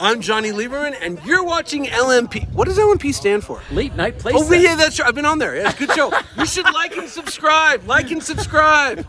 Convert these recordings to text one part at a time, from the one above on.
I'm Jonny Lieberman, and you're watching LNP. What does LNP stand for? Late night play. Oh, yeah, that's right. I've been on there. Yeah, good show. you should like and subscribe. Like and subscribe.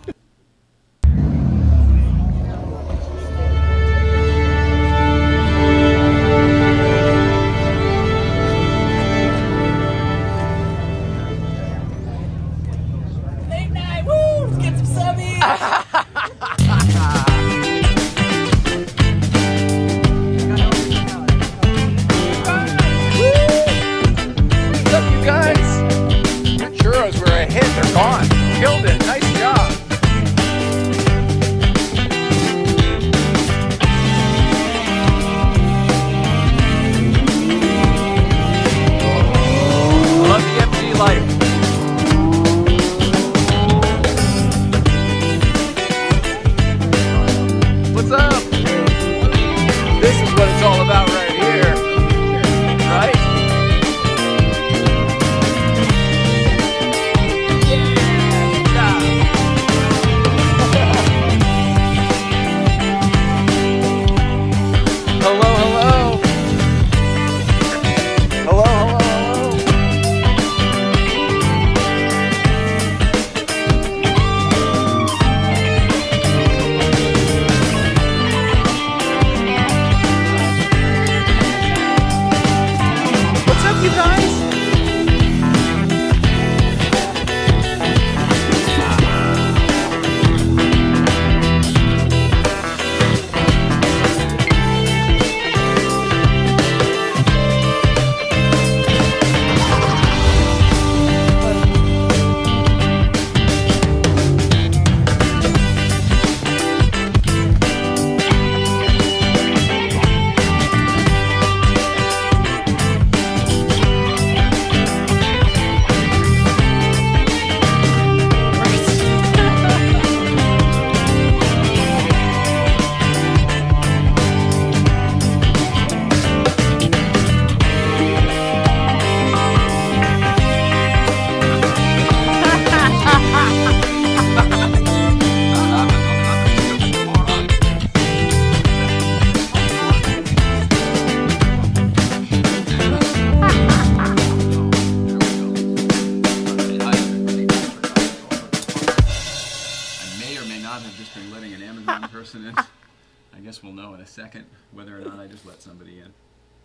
Not have just been letting an Amazon person in. I guess we'll know in a second whether or not I just let somebody in.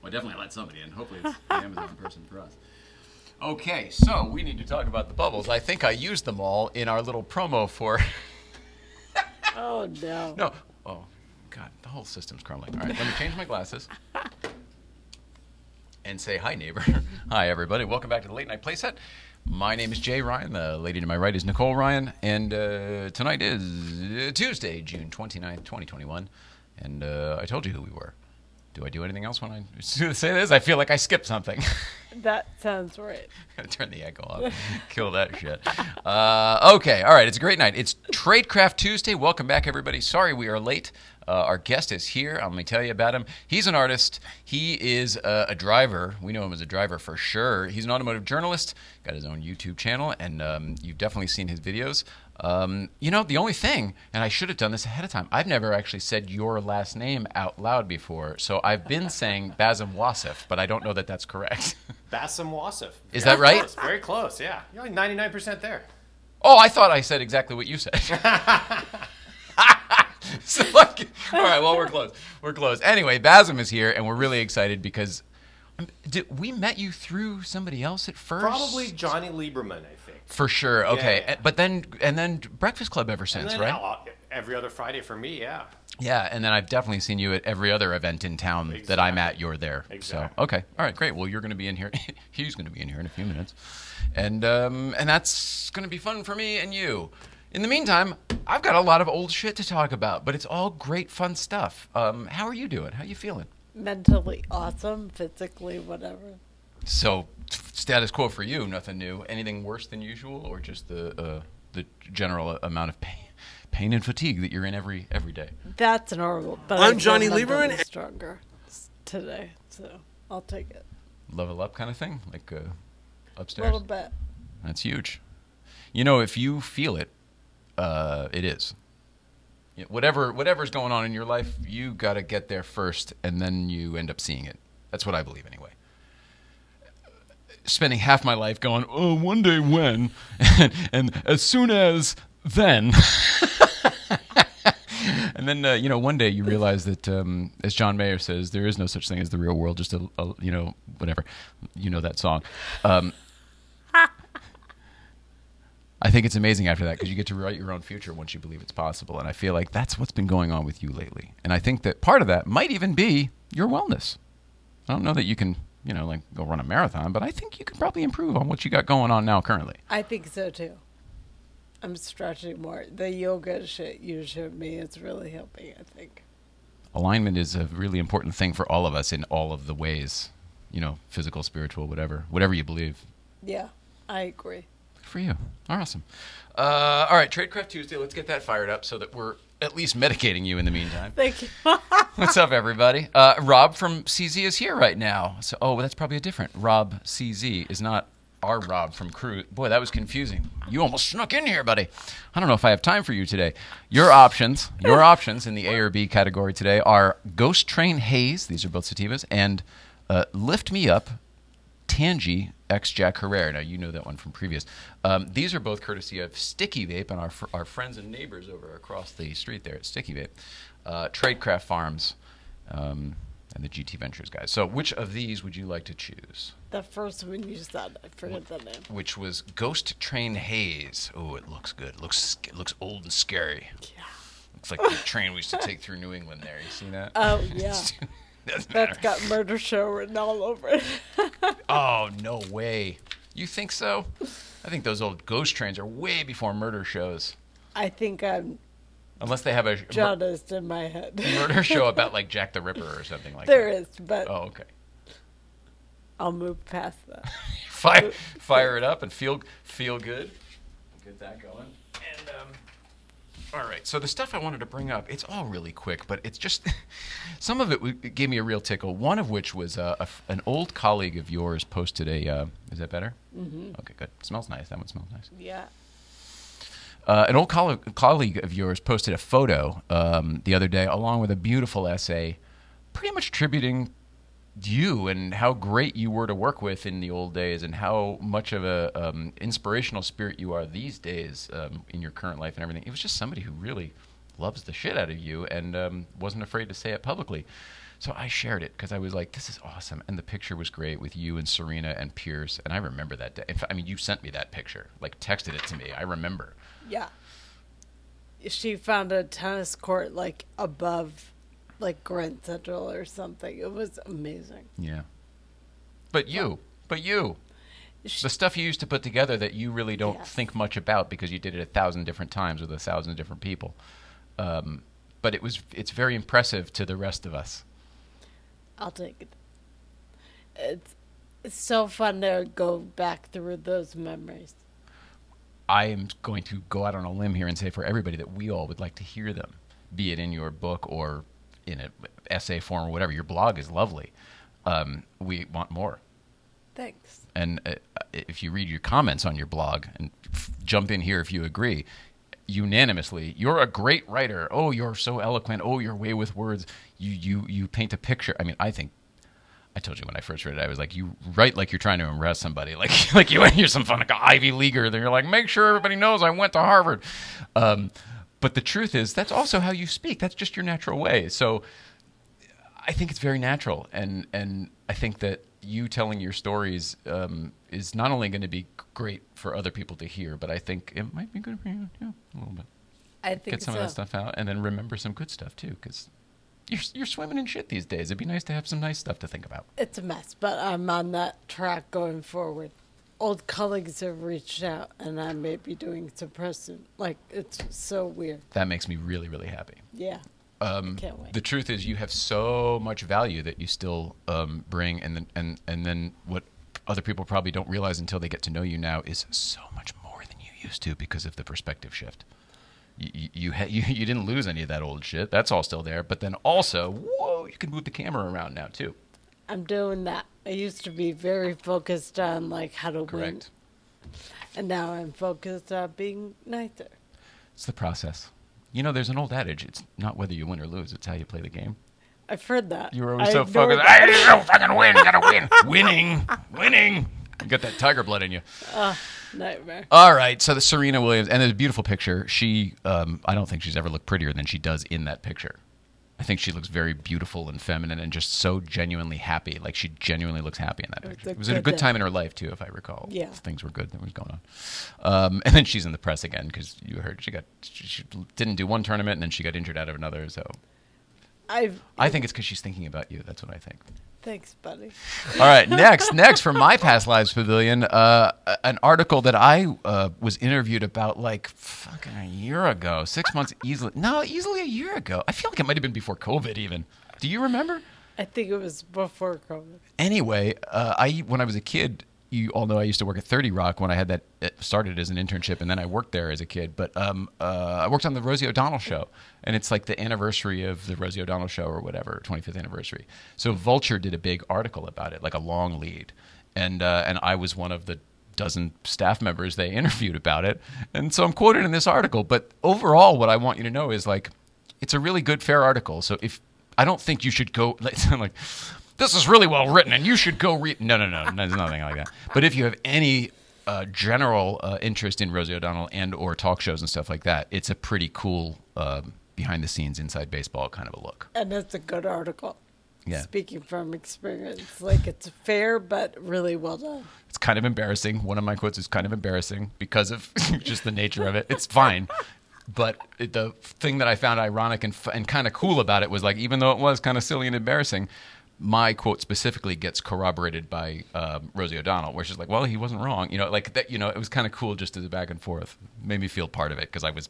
Well, I definitely let somebody in. Hopefully, it's the Amazon person for us. Okay, so we need to talk about the bubbles. I think I used them all in our little promo for. Oh no. No. Oh, God, the whole system's crumbling. All right, let me change my glasses and say hi, neighbor. hi, everybody. Welcome back to the Late Night Playset. My name is Jay Ryan. The lady to my right is Nicole Ryan. And uh, tonight is Tuesday, June 29th, 2021. And uh, I told you who we were. Do I do anything else when I say this? I feel like I skipped something. That sounds right. Turn the echo off. Kill that shit. Uh, okay, all right. It's a great night. It's Tradecraft Tuesday. Welcome back, everybody. Sorry we are late. Uh, our guest is here. Let me tell you about him. He's an artist. He is a, a driver. We know him as a driver for sure. He's an automotive journalist. Got his own YouTube channel, and um, you've definitely seen his videos. Um, you know, the only thing, and I should have done this ahead of time. I've never actually said your last name out loud before, so I've been saying Bazem Wasif, but I don't know that that's correct. Bassem Wasif. Is that right? close, very close, yeah. You're like 99% there. Oh, I thought I said exactly what you said. so like, all right, well we're close. We're close. Anyway, Basem is here, and we're really excited because um, did, we met you through somebody else at first. Probably Jonny Lieberman, I think. For sure. Okay, Yeah, yeah. but then and then Breakfast Club ever And since, then right? now, every other Friday for me, yeah. Yeah, and then I've definitely seen you at every other event in town that I'm at. You're there. Exactly. So okay, all right, great. Well, you're going to be in here. He's going to be in here in a few minutes, and um, and that's going to be fun for me and you. In the meantime, I've got a lot of old shit to talk about, but it's all great, fun stuff. Um, how are you doing? How are you feeling? Mentally awesome, physically whatever. So, status quo for you, nothing new. Anything worse than usual, or just the uh, the general amount of pain, pain and fatigue that you're in every every day? That's normal. But I'm I feel Johnny mentally Lieberman. Stronger today, so I'll take it. Level up kind of thing, like uh, A upstairs. little bit. That's huge. You know, if you feel it, uh, it is. You know, whatever whatever's going on in your life, you got to get there first, and then you end up seeing it. That's what I believe, anyway. Spending half my life going, oh, one day when, and, and as soon as then. and then uh, you know one day you realize that um, as john mayer says there is no such thing as the real world just a, a you know whatever. You know that song. Um, i think it's amazing after that because you get to write your own future once you believe it's possible and i feel like that's what's been going on with you lately. And i think that part of that might even be your wellness. I don't know that you can you know like go run a marathon but i think you can probably improve on what you got going on now currently I think so too. I'm stretching more. The yoga shit you showed me is really helping, I think. alignment is a really important thing for all of us in all of the ways you know physical spiritual whatever whatever you believe Yeah, I agree. Good for you awesome uh, all right tradecraft tuesday let's get that fired up so that we're at least medicating you in the meantime. Thank you. what's up everybody? Uh, rob from cz is here right now. So oh that's probably a different rob cz is not our rob from crew. Boy that was confusing. You almost snuck in here buddy. I don't know if i have time for you today. Your options your options in the a or b category today are ghost train haze these are both sativas and uh, lift me up Tangy X Jack Herer. Now you know that one from previous. Um, these are both courtesy of Sticky Vape and our fr- our friends and neighbors over across the street there at Sticky Vape, uh, Tradecraft Farms, um, and the GT Ventures guys. So which of these would you like to choose? the first one you said, I forget the name. Which was Ghost Train Haze. Oh, it looks good. It looks it looks old and scary. Yeah. Looks like the train we used to take through New England. There, you see that? Oh, yeah. Doesn't matter. That's got murder show written all over it. Oh no way! You think so? I think those old ghost trains are way before murder shows. I think I'm Unless they have a mur- in my head. murder show about like Jack the Ripper or something like There that. is, but Oh, okay. I'll move past that. Fire, fire it up and feel feel good. Get that going. All right. So the stuff I wanted to bring up, it's all really quick, but it's just some of it, w- it gave me a real tickle. One of which was uh, a f an old colleague of yours posted a. Uh, is that better? Mm-hmm. Okay, good. smells nice. That one smells nice. Yeah. Uh, an old coll- colleague of yours posted a photo um, the other day, along with a beautiful essay, pretty much attributing you and how great you were to work with in the old days, and how much of a um, inspirational spirit you are these days um, in your current life and everything. It was just somebody who really loves the shit out of you and um, wasn't afraid to say it publicly. So I shared it because I was like, "This is awesome," and the picture was great with you and Serena and Pierce, and I remember that day. I mean, you sent me that picture, like texted it to me. I remember. Yeah. She found a tennis court like above like Grand Central or something. It was amazing. Yeah. But you, but you, the stuff you used to put together that you really don't Yes. think much about because you did it a thousand different times with a thousand different people. Um, but it was it's very impressive to the rest of us. I'll take it. It's it's so fun to go back through those memories. I am going to go out on a limb here and say for everybody that we all would like to hear them, be it in your book or in an essay form or whatever. Your blog is lovely. Um, we want more. Thanks. and uh, if you read your comments on your blog and f- jump in here if you agree unanimously you're a great writer oh you're so eloquent oh your way with words you you you paint a picture i mean i think I told you when I first read it, I was like, "You write like you're trying to impress somebody, like like you you're some fun like Ivy leaguer." Then you're like, "Make sure everybody knows I went to Harvard." Um, but the truth is, that's also how you speak. That's just your natural way. So I think it's very natural, and and I think that you telling your stories um, is not only going to be great for other people to hear, but I think it might be good for you, yeah, a little bit. I think Get some so. of that stuff out, and then remember some good stuff too, because you're you're swimming in shit these days. It'd be nice to have some nice stuff to think about. It's a mess, but I'm on that track going forward. Old colleagues have reached out, and I may be doing some. Like it's so weird. That makes me really really happy. Yeah. Um, Can't wait. The truth is, you have so much value that you still um, bring, and then and and then what other people probably don't realize until they get to know you now is so much more than you used to because of the perspective shift. You you you, ha- you you didn't lose any of that old shit. That's all still there. But then also, whoa, you can move the camera around now too. I'm doing that. I used to be very focused on like how to Correct. win, and now I'm focused on being nicer. It's the process. You know, there's an old adage. It's not whether you win or lose. It's how you play the game. I've heard that. You were always I so focused. that. I don't fucking win. Gotta win. Winning. Winning. You got that tiger blood in you. Nightmare. All right. So the Serena Williams, and there's a beautiful picture. She, um, I don't think she's ever looked prettier than she does in that picture. I think she looks very beautiful and feminine and just so genuinely happy. Like she genuinely looks happy in that It was picture. It was at a good good time in her life too, if I recall. Yeah. things were good. That was going on. Um, and then she's in the press again because you heard she got she, she didn't do one tournament and then she got injured out of another. So I've. I think it's because she's thinking about you. That's what I think. Thanks, buddy. All right, next, next from my past lives pavilion, uh, an article that I uh, was interviewed about like fucking a year ago, six months easily. No, easily a year ago. I feel like it might have been before COVID even. Do you remember? I think it was before COVID. Anyway, uh, I when I was a kid, you all know I used to work at Thirty Rock when I had that it started as an internship, and then I worked there as a kid. But um, uh, I worked on the Rosie O'Donnell show, and it's like the anniversary of the Rosie O'Donnell show or whatever, 25th anniversary. So Vulture did a big article about it, like a long lead, and uh, and I was one of the dozen staff members they interviewed about it, and so I'm quoted in this article. But overall, what I want you to know is like, it's a really good, fair article. So if I don't think you should go like this is really well written and you should go read. No, no, no, there's nothing like that. But if you have any uh, general uh, interest in Rosie O'Donnell and or talk shows and stuff like that, it's a pretty cool um, behind the scenes inside baseball kind of a look. And it's a good article. Yeah. Speaking from experience, like it's fair but really well done. It's kind of embarrassing. One of my quotes is kind of embarrassing because of just the nature of it. It's fine. But it, the thing that I found ironic and, f- and kind of cool about it was like, even though it was kind of silly and embarrassing, my quote specifically gets corroborated by um, Rosie O'Donnell, where she's like, "Well, he wasn't wrong," you know, like that. You know, it was kind of cool just as a back and forth. Made me feel part of it because I was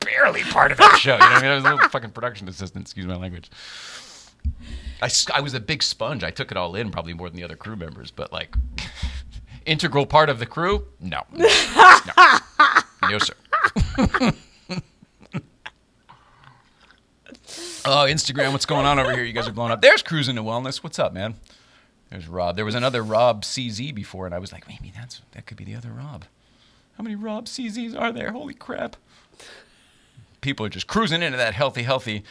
barely part of that show. You know, I mean, I was a little fucking production assistant. Excuse my language. I, I was a big sponge. I took it all in, probably more than the other crew members. But like, integral part of the crew? No, no, no sir. oh, Instagram, what's going on over here? You guys are blowing up. There's cruising to wellness. What's up, man? There's Rob. There was another Rob CZ before, and I was like, maybe that's that could be the other Rob. How many Rob CZs are there? Holy crap! People are just cruising into that healthy, healthy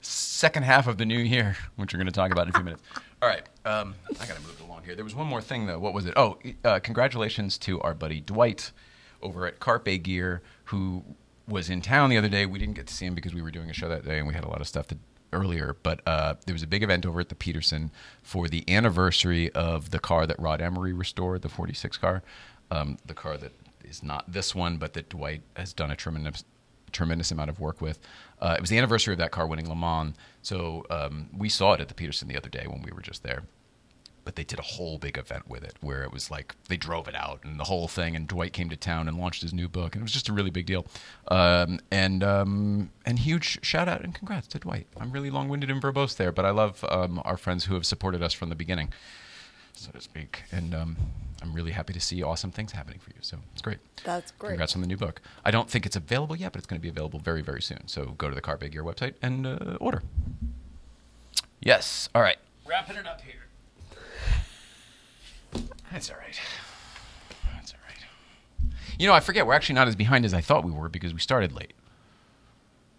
second half of the new year, which we're going to talk about in a few minutes. All right, um, I got to move along here. There was one more thing though. What was it? Oh, uh, congratulations to our buddy Dwight over at Carpe Gear, who was in town the other day. We didn't get to see him because we were doing a show that day and we had a lot of stuff to earlier. But uh, there was a big event over at the Peterson for the anniversary of the car that Rod Emory restored, the 46 car, um, the car that is not this one, but that Dwight has done a tremendous tremendous amount of work with. Uh, it was the anniversary of that car winning Le Mans, so um, we saw it at the Peterson the other day when we were just there. But they did a whole big event with it where it was like they drove it out and the whole thing. And Dwight came to town and launched his new book, and it was just a really big deal. Um, and um, and huge shout out and congrats to Dwight. I'm really long winded and verbose there, but I love um, our friends who have supported us from the beginning, so to speak. And um, I'm really happy to see awesome things happening for you. So it's great. That's great. Congrats on the new book. I don't think it's available yet, but it's going to be available very, very soon. So go to the Carpe Gear website and uh, order. Yes. All right. Wrapping it up here. That's all right. That's all right. You know, I forget. We're actually not as behind as I thought we were because we started late.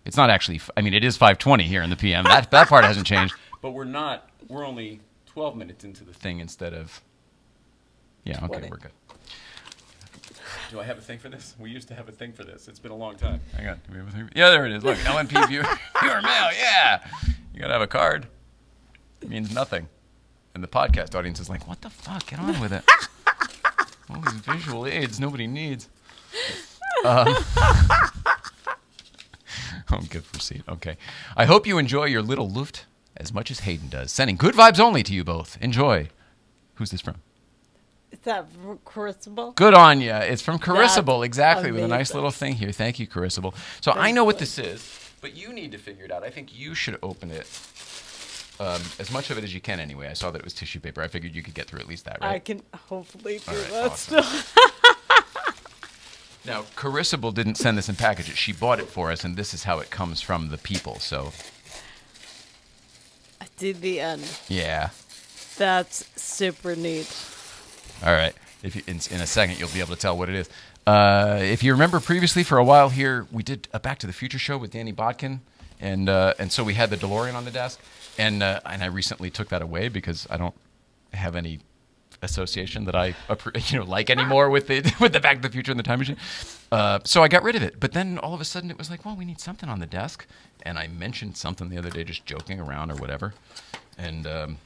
It's not actually. I mean, it is 5:20 here in the PM. That that part hasn't changed. But we're not. We're only 12 minutes into the thing instead of. Yeah. Okay. 20. We're good. Do I have a thing for this? We used to have a thing for this. It's been a long time. Hang on. Do we have a thing? Yeah, there it is. Look, LNP viewer, viewer mail. Yeah. You gotta have a card. It means nothing. And the podcast audience is like, what the fuck? Get on with it. All these visual aids nobody needs. Um, oh, good for seat. Okay. I hope you enjoy your little luft as much as Hayden does. Sending good vibes only to you both. Enjoy. Who's this from? Is that Crucible? Good on you. It's from Carissable, That's exactly, with a nice little thing here. Thank you, Carissable. So I know what this is, but you need to figure it out. I think you should open it. Um, as much of it as you can, anyway. I saw that it was tissue paper. I figured you could get through at least that, right? I can hopefully do right, that awesome. still. Now, Carissable didn't send this in packages. She bought it for us, and this is how it comes from the people. So, I did the end. yeah. That's super neat. All right. If you, in, in a second, you'll be able to tell what it is. Uh, if you remember previously, for a while here, we did a Back to the Future show with Danny Bodkin, and uh, and so we had the DeLorean on the desk, and uh, and I recently took that away because I don't have any association that I you know like anymore with the with the Back to the Future and the Time Machine. Uh, so I got rid of it. But then all of a sudden it was like, well, we need something on the desk, and I mentioned something the other day, just joking around or whatever, and. Um,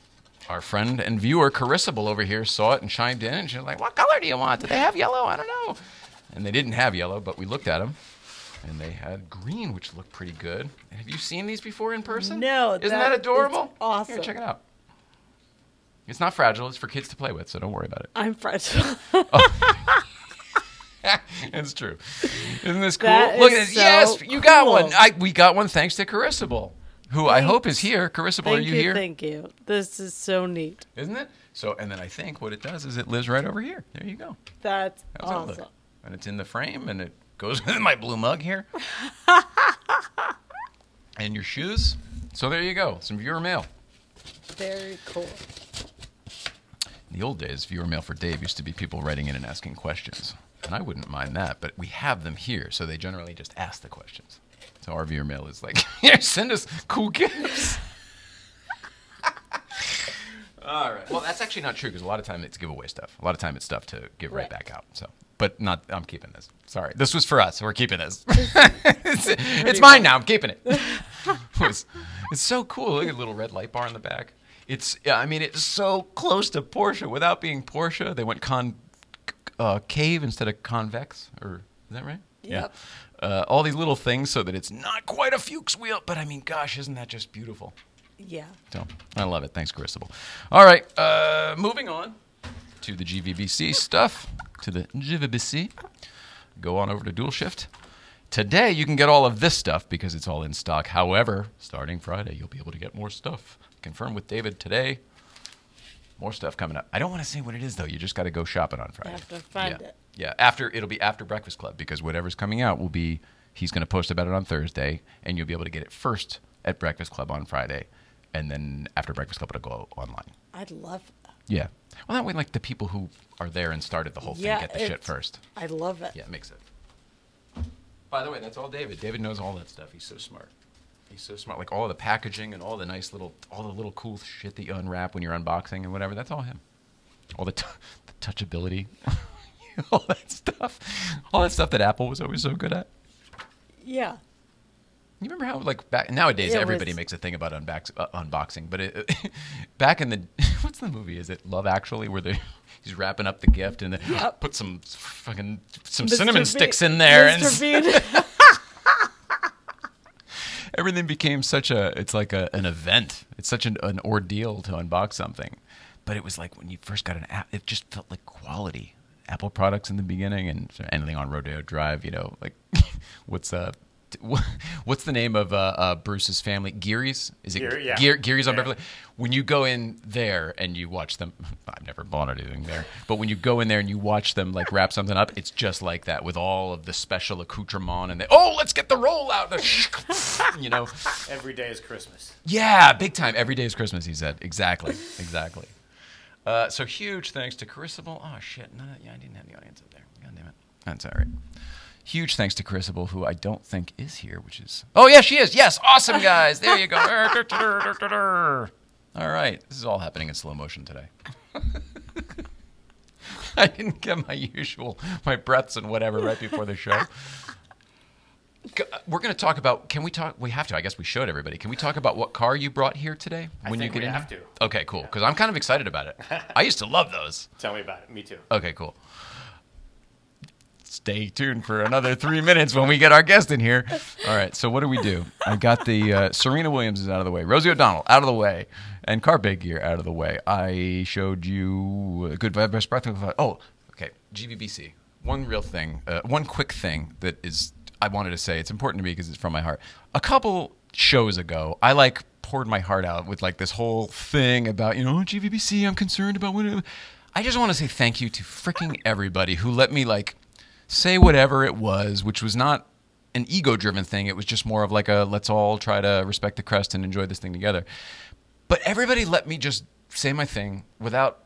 our friend and viewer Carissable over here saw it and chimed in, and she was like, "What color do you want? Do they have yellow? I don't know." And they didn't have yellow, but we looked at them, and they had green, which looked pretty good. Have you seen these before in person? No, isn't that that, adorable? awesome. Here, check it out. It's not fragile. It's for kids to play with, so don't worry about it. I'm fragile. it's true. Isn't this cool? That Look at this. yes, so you got cool. one. I, we got one thanks to Carissable, who I hope is here. Carissable, are you, you, here? thank you. This is so neat. Isn't it? So, and then I think what it does is it lives right over here. There you go. That's How's awesome. look? And it's in the frame, and it goes with my blue mug here. and your shoes. So there you go. Some viewer mail. Very cool. In the old days, viewer mail for Dave used to be people writing in and asking questions. And I wouldn't mind that, but we have them here, so they generally just ask the questions. So our viewer mail is like, here, send us cool gifts. All right. Well, that's actually not true because a lot of time it's giveaway stuff. A lot of time it's stuff to give right, Right. back out. So, but not. I'm keeping this. Sorry, this was for us. We're keeping this. it's it's mine now. I'm keeping it. it's, it's so cool. Look at the little red light bar in the back. It's. yeah, I mean, it's so close to Porsche without being Porsche. They went con uh, cave instead of convex, or is that right? Yep. Yeah. Uh, all these little things so that it's not quite a Fuchs wheel, but I mean, gosh, isn't that just beautiful? Yeah. So I love it. Thanks, Carissable. All right, uh, moving on to the GVBC stuff, to the GVBC. Go on over to Dual Shift. Today you can get all of this stuff because it's all in stock. However, starting Friday, you'll be able to get more stuff. Confirm with David today. More stuff coming up. I don't want to say what it is though. You just got to go shopping on Friday. have to find yeah. it. Yeah, after it'll be after Breakfast Club because whatever's coming out will be he's going to post about it on Thursday and you'll be able to get it first at Breakfast Club on Friday and then after Breakfast Club it'll go online. I'd love that. Yeah. Well, that way like the people who are there and started the whole thing get the shit first. I love it. Yeah, it makes it. By the way, that's all David. David knows all that stuff. He's so smart. He's so smart. Like all the packaging and all the nice little, all the little cool shit that you unwrap when you're unboxing and whatever. That's all him. All the, t- the touchability, all that stuff, all that stuff that Apple was always so good at. Yeah. You remember how like back nowadays It everybody was- makes a thing about unbox, uh, unboxing, but it, back in the what's the movie? Is it Love Actually where they he's wrapping up the gift and then Yep. put some fucking some Mr. cinnamon sticks in there Mr. and everything became such a it's like a, an event it's such an, an ordeal to unbox something but it was like when you first got an app it just felt like quality apple products in the beginning and anything on rodeo drive you know like what's uh what's the name of uh, uh, Bruce's family? Geary's? Is it Geary, yeah. Gear, Geary's on Yeah. Beverly? When you go in there and you watch them, I've never bought anything there, but when you go in there and you watch them like wrap something up, it's just like that with all of the special accoutrement and they, oh, let's get the roll out, you know, Every day is Christmas. yeah, big time. Every day is Christmas. He said exactly, exactly. Uh, so huge thanks to Carissable. Oh shit, no, yeah, I didn't have the audience up there. God damn it. That's all right. Huge thanks to Carissable, who I don't think is here, which is oh yeah, she is. Yes, awesome guys. There you go. all right, this is all happening in slow motion today. I didn't get my usual my breaths and whatever right before the show. We're going to talk about. Can we talk? We have to. I guess we should. Everybody. Can we talk about what car you brought here today? I When you get we in have to. Okay, cool. Because I'm kind of excited about it. I used to love those. Tell me about it. Me too. Okay, cool. Stay tuned for another three minutes when we get our guest in here. All right, so what do we do? I got the uh, Serena Williams is out of the way, Rosie O'Donnell out of the way, and Carpe Gear out of the way. I showed you good vibe, best breath. Oh, okay, GVBC. One real thing, uh, one quick thing that is I wanted to say. It's important to me because it's from my heart. A couple shows ago, I like poured my heart out with like this whole thing about you know GVBC. I'm concerned about what. I just want to say thank you to freaking everybody who let me like say whatever it was, which was not an ego driven thing. It was just more of like a let's all try to respect the crest and enjoy this thing together. But everybody let me just say my thing without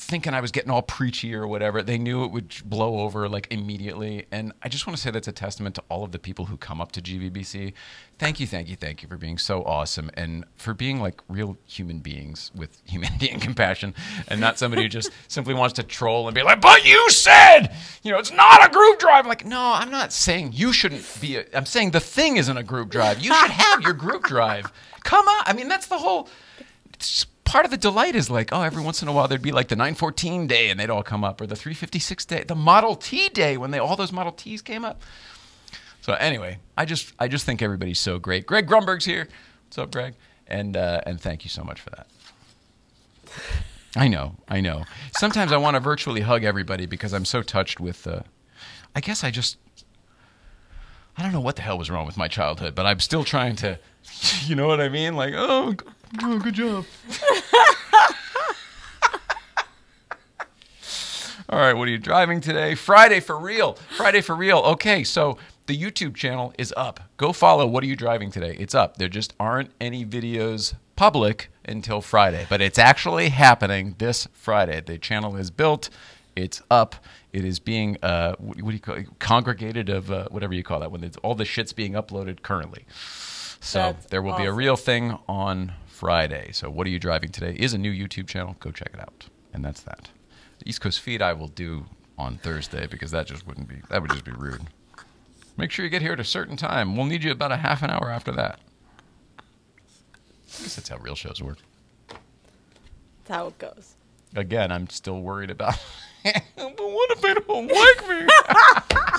thinking I was getting all preachy or whatever. They knew it would blow over like immediately. And I just want to say that's a testament to all of the people who come up to GVBC. Thank you, thank you, thank you for being so awesome and for being like real human beings with humanity and compassion and not somebody who just simply wants to troll and be like, but you said, you know, it's not a group drive. like, no, I'm not saying you shouldn't be, I'm saying the thing isn't a group drive. You should have your group drive. Come on. I mean, that's the whole part of the delight is like, oh, every once in a while there'd be like the 914 day and they'd all come up, or the 356 day, the Model T day when they all those Model Ts came up. So anyway, I just I just think everybody's so great. Greg Grunberg's here. What's up, Greg? And uh, and thank you so much for that. I know, I know. Sometimes I want to virtually hug everybody because I'm so touched with. Uh, I guess I just. I don't know what the hell was wrong with my childhood, but I'm still trying to. You know what I mean? Like, oh, oh good job. All right, what are you driving today? Friday for real. Friday for real. Okay, so the YouTube channel is up. Go follow What Are You Driving Today? It's up. There just aren't any videos public until Friday, but it's actually happening this Friday. The channel is built, it's up. It is being, uh, what do you call it? Congregated of uh, whatever you call that, when it's, all the shit's being uploaded currently. So That's there will be a real thing on Friday. So What Are You Driving Today is a new YouTube channel. Go check it out. And that's that. East Coast feed I will do on Thursday because that just wouldn't be that would just be rude. Make sure you get here at a certain time. We'll need you about a half an hour after that. I guess that's how real shows work. That's how it goes. Again, I'm still worried about. but what if they don't like me?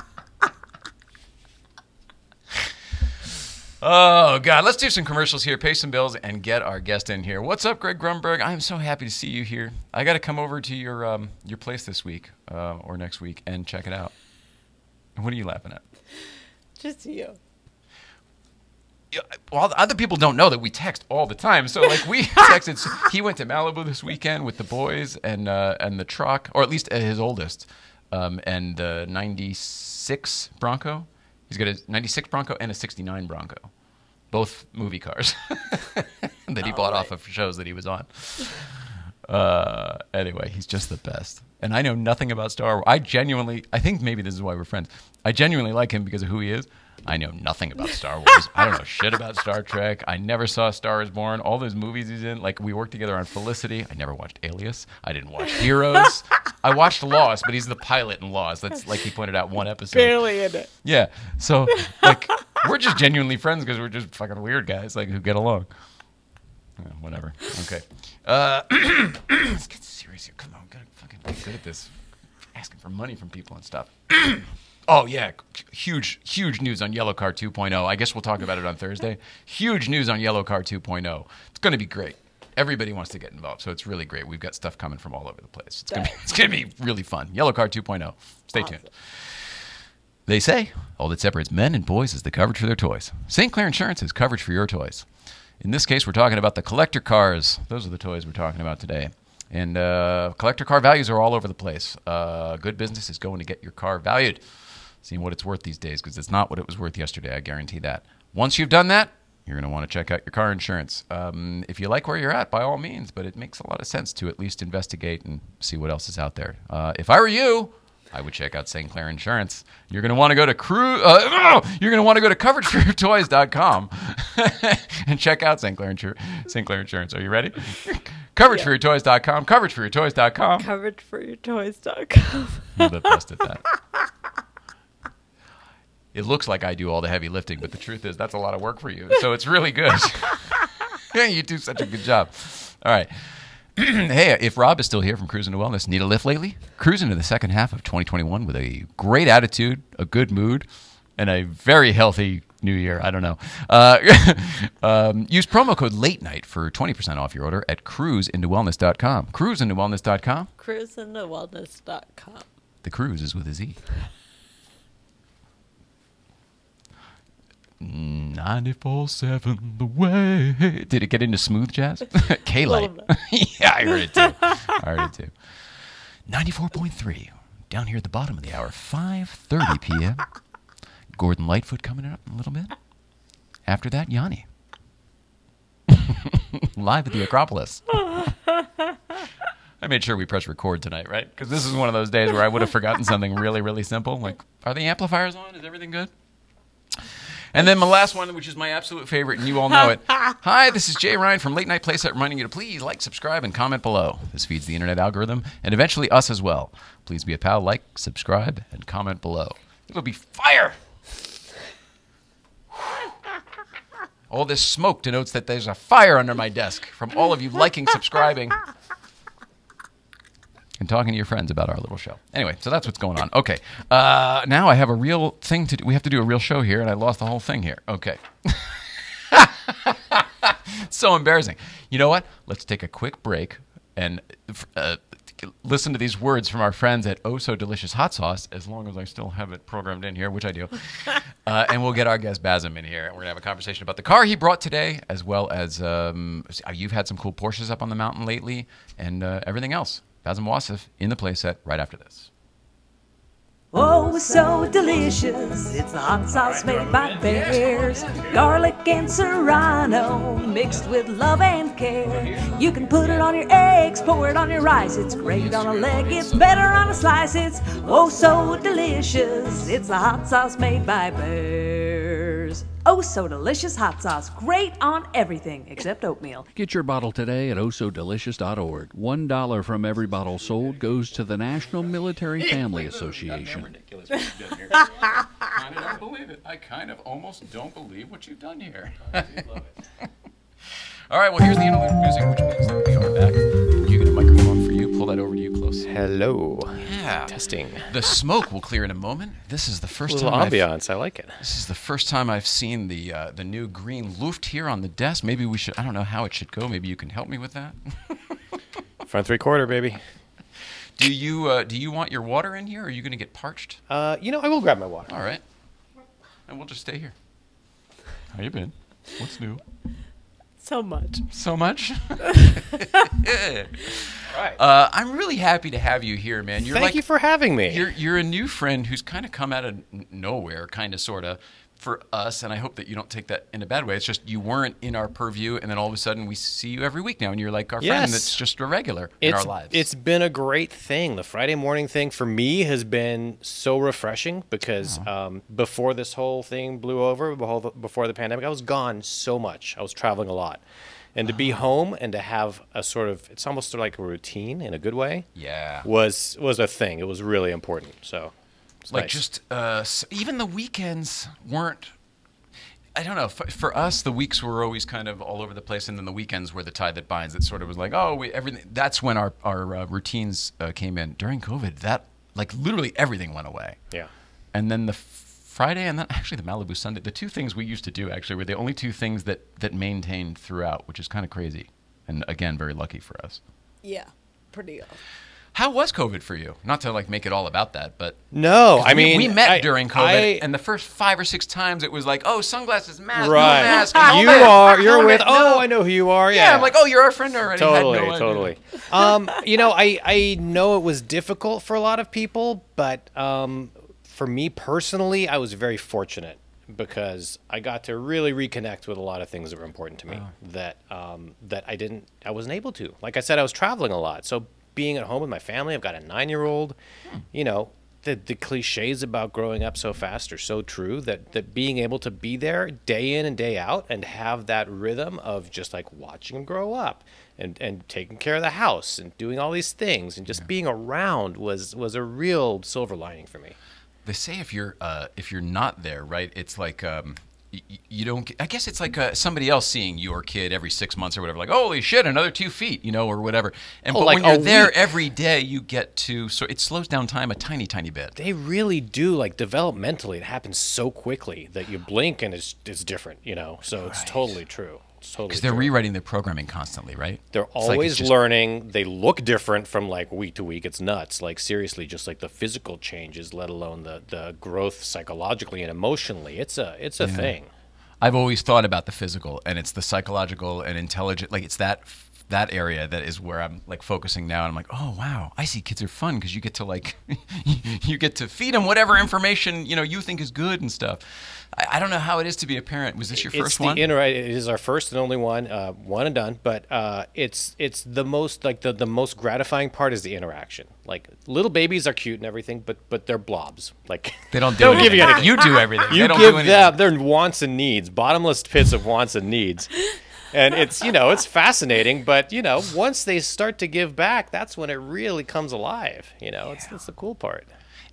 oh God, let's do some commercials here, pay some bills, and get our guest in here. What's up, Greg Grunberg? I'm so happy to see you here. I got to come over to your um, your place this week uh, or next week and check it out. What are you laughing at? Just you. Yeah, well, other people don't know that we text all the time. So like we texted. He went to Malibu this weekend with the boys and uh, and the truck, or at least uh, his oldest, um, and the '96 Bronco. He's got a '96 Bronco and a '69 Bronco, both movie cars that he bought off of shows that he was on. Uh, anyway, he's just the best. And I know nothing about Star Wars. I genuinely, I think maybe this is why we're friends. I genuinely like him because of who he is. I know nothing about Star Wars. I don't know shit about Star Trek. I never saw Star is Born. All those movies he's in, like we worked together on Felicity. I never watched Alias. I didn't watch Heroes. I watched Lost, but he's the pilot in Lost. That's like he pointed out one episode. Barely in it. Yeah. So like we're just genuinely friends because we're just fucking weird guys like who get along. Yeah, whatever. Okay. Uh, let's get serious here. Come on, gotta fucking get good at this. Asking for money from people and stuff. oh yeah, huge, huge news on Yellow Car 2.0. I guess we'll talk about it on Thursday. Huge news on Yellow Car 2.0. It's going to be great. Everybody wants to get involved, so it's really great. We've got stuff coming from all over the place. It's gonna be, it's gonna be really fun. Yellow Car 2.0. Stay tuned. They say all that separates men and boys is the coverage for their toys. St. Clair Insurance has coverage for your toys. In this case, we're talking about the collector cars. Those are the toys we're talking about today. And uh, collector car values are all over the place. Uh, good business is going to get your car valued, seeing what it's worth these days, because it's not what it was worth yesterday. I guarantee that. Once you've done that, you're going to want to check out your car insurance. Um, if you like where you're at, by all means, but it makes a lot of sense to at least investigate and see what else is out there. Uh, if I were you, I would check out St. Clair Insurance. You're going to want to go to crew. Uh, you're going to want to go to coverageforyourtoys.com and check out St. Clair, Insur- St. Clair Insurance. Are you ready? coverageforyourtoys.com. Coverageforyourtoys.com. Coverageforyourtoys.com. I'm the best at that. It looks like I do all the heavy lifting, but the truth is that's a lot of work for you. So it's really good. you do such a good job. All right. hey, if Rob is still here from Cruising to Wellness, need a lift lately? Cruising to the second half of 2021 with a great attitude, a good mood, and a very healthy new year. I don't know. Uh, um, use promo code late night for 20% off your order at cruisintowellness.com. Cruisintowellness.com. Cruisingthewellness.com. The cruise is with a Z. 94.7 the way. Did it get into smooth jazz? K Light. Yeah, I heard it too. I heard it too. 94.3. Down here at the bottom of the hour, 5.30 p.m. Gordon Lightfoot coming up in a little bit. After that, Yanni. Live at the Acropolis. I made sure we pressed record tonight, right? Because this is one of those days where I would have forgotten something really, really simple. Like, are the amplifiers on? Is everything good? And then my last one, which is my absolute favorite, and you all know it. Hi, this is Jay Ryan from Late Night Playset reminding you to please like, subscribe, and comment below. This feeds the internet algorithm and eventually us as well. Please be a pal, like, subscribe, and comment below. It'll be fire! All this smoke denotes that there's a fire under my desk from all of you liking, subscribing, and talking to your friends about our little show. Anyway, so that's what's going on. Okay, uh, now I have a real thing to do. We have to do a real show here, and I lost the whole thing here. Okay. so embarrassing. You know what? Let's take a quick break and uh, listen to these words from our friends at Oh So Delicious Hot Sauce, as long as I still have it programmed in here, which I do. uh, and we'll get our guest Basem in here, and we're gonna have a conversation about the car he brought today, as well as um, you've had some cool Porsches up on the mountain lately, and uh, everything else. Basem Wasef in the playset right after this. Oh, so delicious. It's the hot sauce made by Bears. Garlic and serrano mixed with love and care. You can put it on your eggs, pour it on your rice. It's great on a leg, it's better on a slice. It's oh, so delicious. It's the hot sauce made by Bears. Oh, so delicious hot sauce. Great on everything except oatmeal. Get your bottle today at osodelicious.org. One dollar from every bottle sold goes to the National Military Family Association. ridiculous what you've done here. I kind of don't believe it. I kind of almost don't believe what you've done here. All right, well, here's the interlude music, which means that we are back. You get a microphone for you. Pull that over to you close. Hello. Yeah. Testing. The smoke will clear in a moment. This is the first little time. I've- ambiance. I like it. This is the first time I've seen the uh, the new green Luft here on the desk. Maybe we should. I don't know how it should go. Maybe you can help me with that. Front three quarter, baby. do you uh, do you want your water in here? Or are you going to get parched? Uh, you know, I will grab my water. All right, and we'll just stay here. How you been? What's new? So much. So much. All right. Uh, I'm really happy to have you here, man. You're Thank like you for having me. you're you're a new friend who's kind of come out of nowhere, kind of sorta for us, and I hope that you don't take that in a bad way. It's just you weren't in our purview, and then all of a sudden we see you every week now, and you're like our friend that's just a regular in our lives. It's been a great thing. The Friday morning thing for me has been so refreshing because um, before this whole thing blew over, before the, before the pandemic, I was gone so much. I was traveling a lot. And to be home and to have a sort of, it's almost like a routine in a good way, yeah. was was a thing. It was really important. So, it's like nice. just uh, even the weekends weren't i don't know for, for us the weeks were always kind of all over the place and then the weekends were the tie that binds it sort of was like oh we, everything that's when our, our uh, routines uh, came in during covid that like literally everything went away yeah. and then the friday and then actually the malibu sunday the two things we used to do actually were the only two things that that maintained throughout which is kind of crazy and again very lucky for us Yeah, pretty awesome. How was covid for you not to like make it all about that but no, I we- mean, we met I- during COVID, I- and the first five or six times it was like, oh, sunglasses, mask, no mask. no you mask, are. You're helmet, with. Oh. I know who you are. Yeah, I'm like, oh, you're our friend already. Totally, no totally. Um, you know, I I know it was difficult for a lot of people, but um, for me personally, I was very fortunate because I got to really reconnect with a lot of things that were important to me that um, that I didn't, I wasn't able to. Like I said, I was traveling a lot, so being at home with my family, I've got a nine-year-old. You know. The, the cliches about growing up so fast are so true that, that being able to be there day in and day out and have that rhythm of just like watching him grow up and, and taking care of the house and doing all these things and just being around was was a real silver lining for me. They say if you're uh, if you're not there, right? It's like um, you don't. I guess it's like uh, somebody else seeing your kid every six months or whatever. Like, holy shit, another two feet, you know, or whatever. And Oh, but like when you're there week. every day, you get to so it slows down time a tiny, tiny bit. They really do like developmentally. It happens so quickly that you blink and it's it's different, you know. So it's totally true. Totally Because they're true. rewriting their programming constantly, right? They're It's like always just- learning. They look different from like week to week. It's nuts. Like seriously, just like the physical changes, let alone the the growth psychologically and emotionally. It's a it's a thing. I've always thought about the physical, and it's the psychological and intelligent. Like it's that that area that is where I'm like focusing now. And I'm like, oh wow, I see kids are fun because you get to like you get to feed them whatever information you know you think is good and stuff. I, I don't know how it is to be a parent. Was this your it's first the one? inter- it is our first and only one, uh, one and done. But uh, it's it's the most like the, the most gratifying part is the interaction. Like little babies are cute and everything, but but they're blobs. Like they don't do Don't give anything. you anything. You do everything. you they don't give them their wants and needs, bottomless pits of wants and needs. And it's you know it's fascinating, but you know once they start to give back, that's when it really comes alive. You know, it's that's the cool part.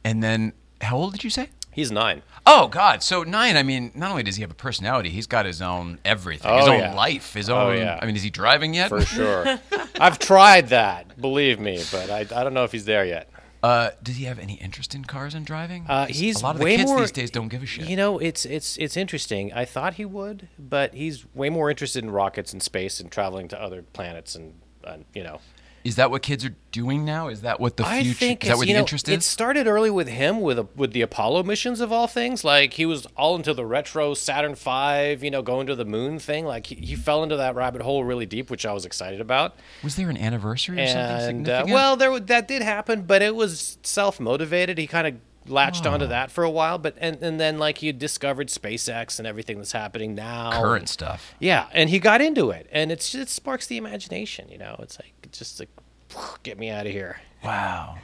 And then, how old did you say? He's nine. Oh God! So nine. I mean, not only does he have a personality, he's got his own everything, his Oh, own yeah. life, his own. Oh, own. yeah. I mean, is he driving yet? For sure. I've tried that, believe me, but I, I don't know if he's there yet. Uh, does he have any interest in cars and driving? Uh, he's a lot of the kids more, these days don't give a shit. You know, it's it's it's interesting. I thought he would, but he's way more interested in rockets and space and traveling to other planets and, and you know. Is that what kids are doing now? Is that what the I future? think is that you the know, interest it is? started early with him with a, with the Apollo missions of all things. Like he was all into the retro Saturn V, you know, going to the moon thing. Like he, he fell into that rabbit hole really deep, which I was excited about. Was there an anniversary or something and uh, significant? well, there that did happen, but it was self motivated. He kind of latched onto Oh. that for a while, but and, and then like he discovered SpaceX and everything that's happening now. current stuff. Yeah, and he got into it, and it's it sparks the imagination. You know, it's like it's just like get me out of here. Wow.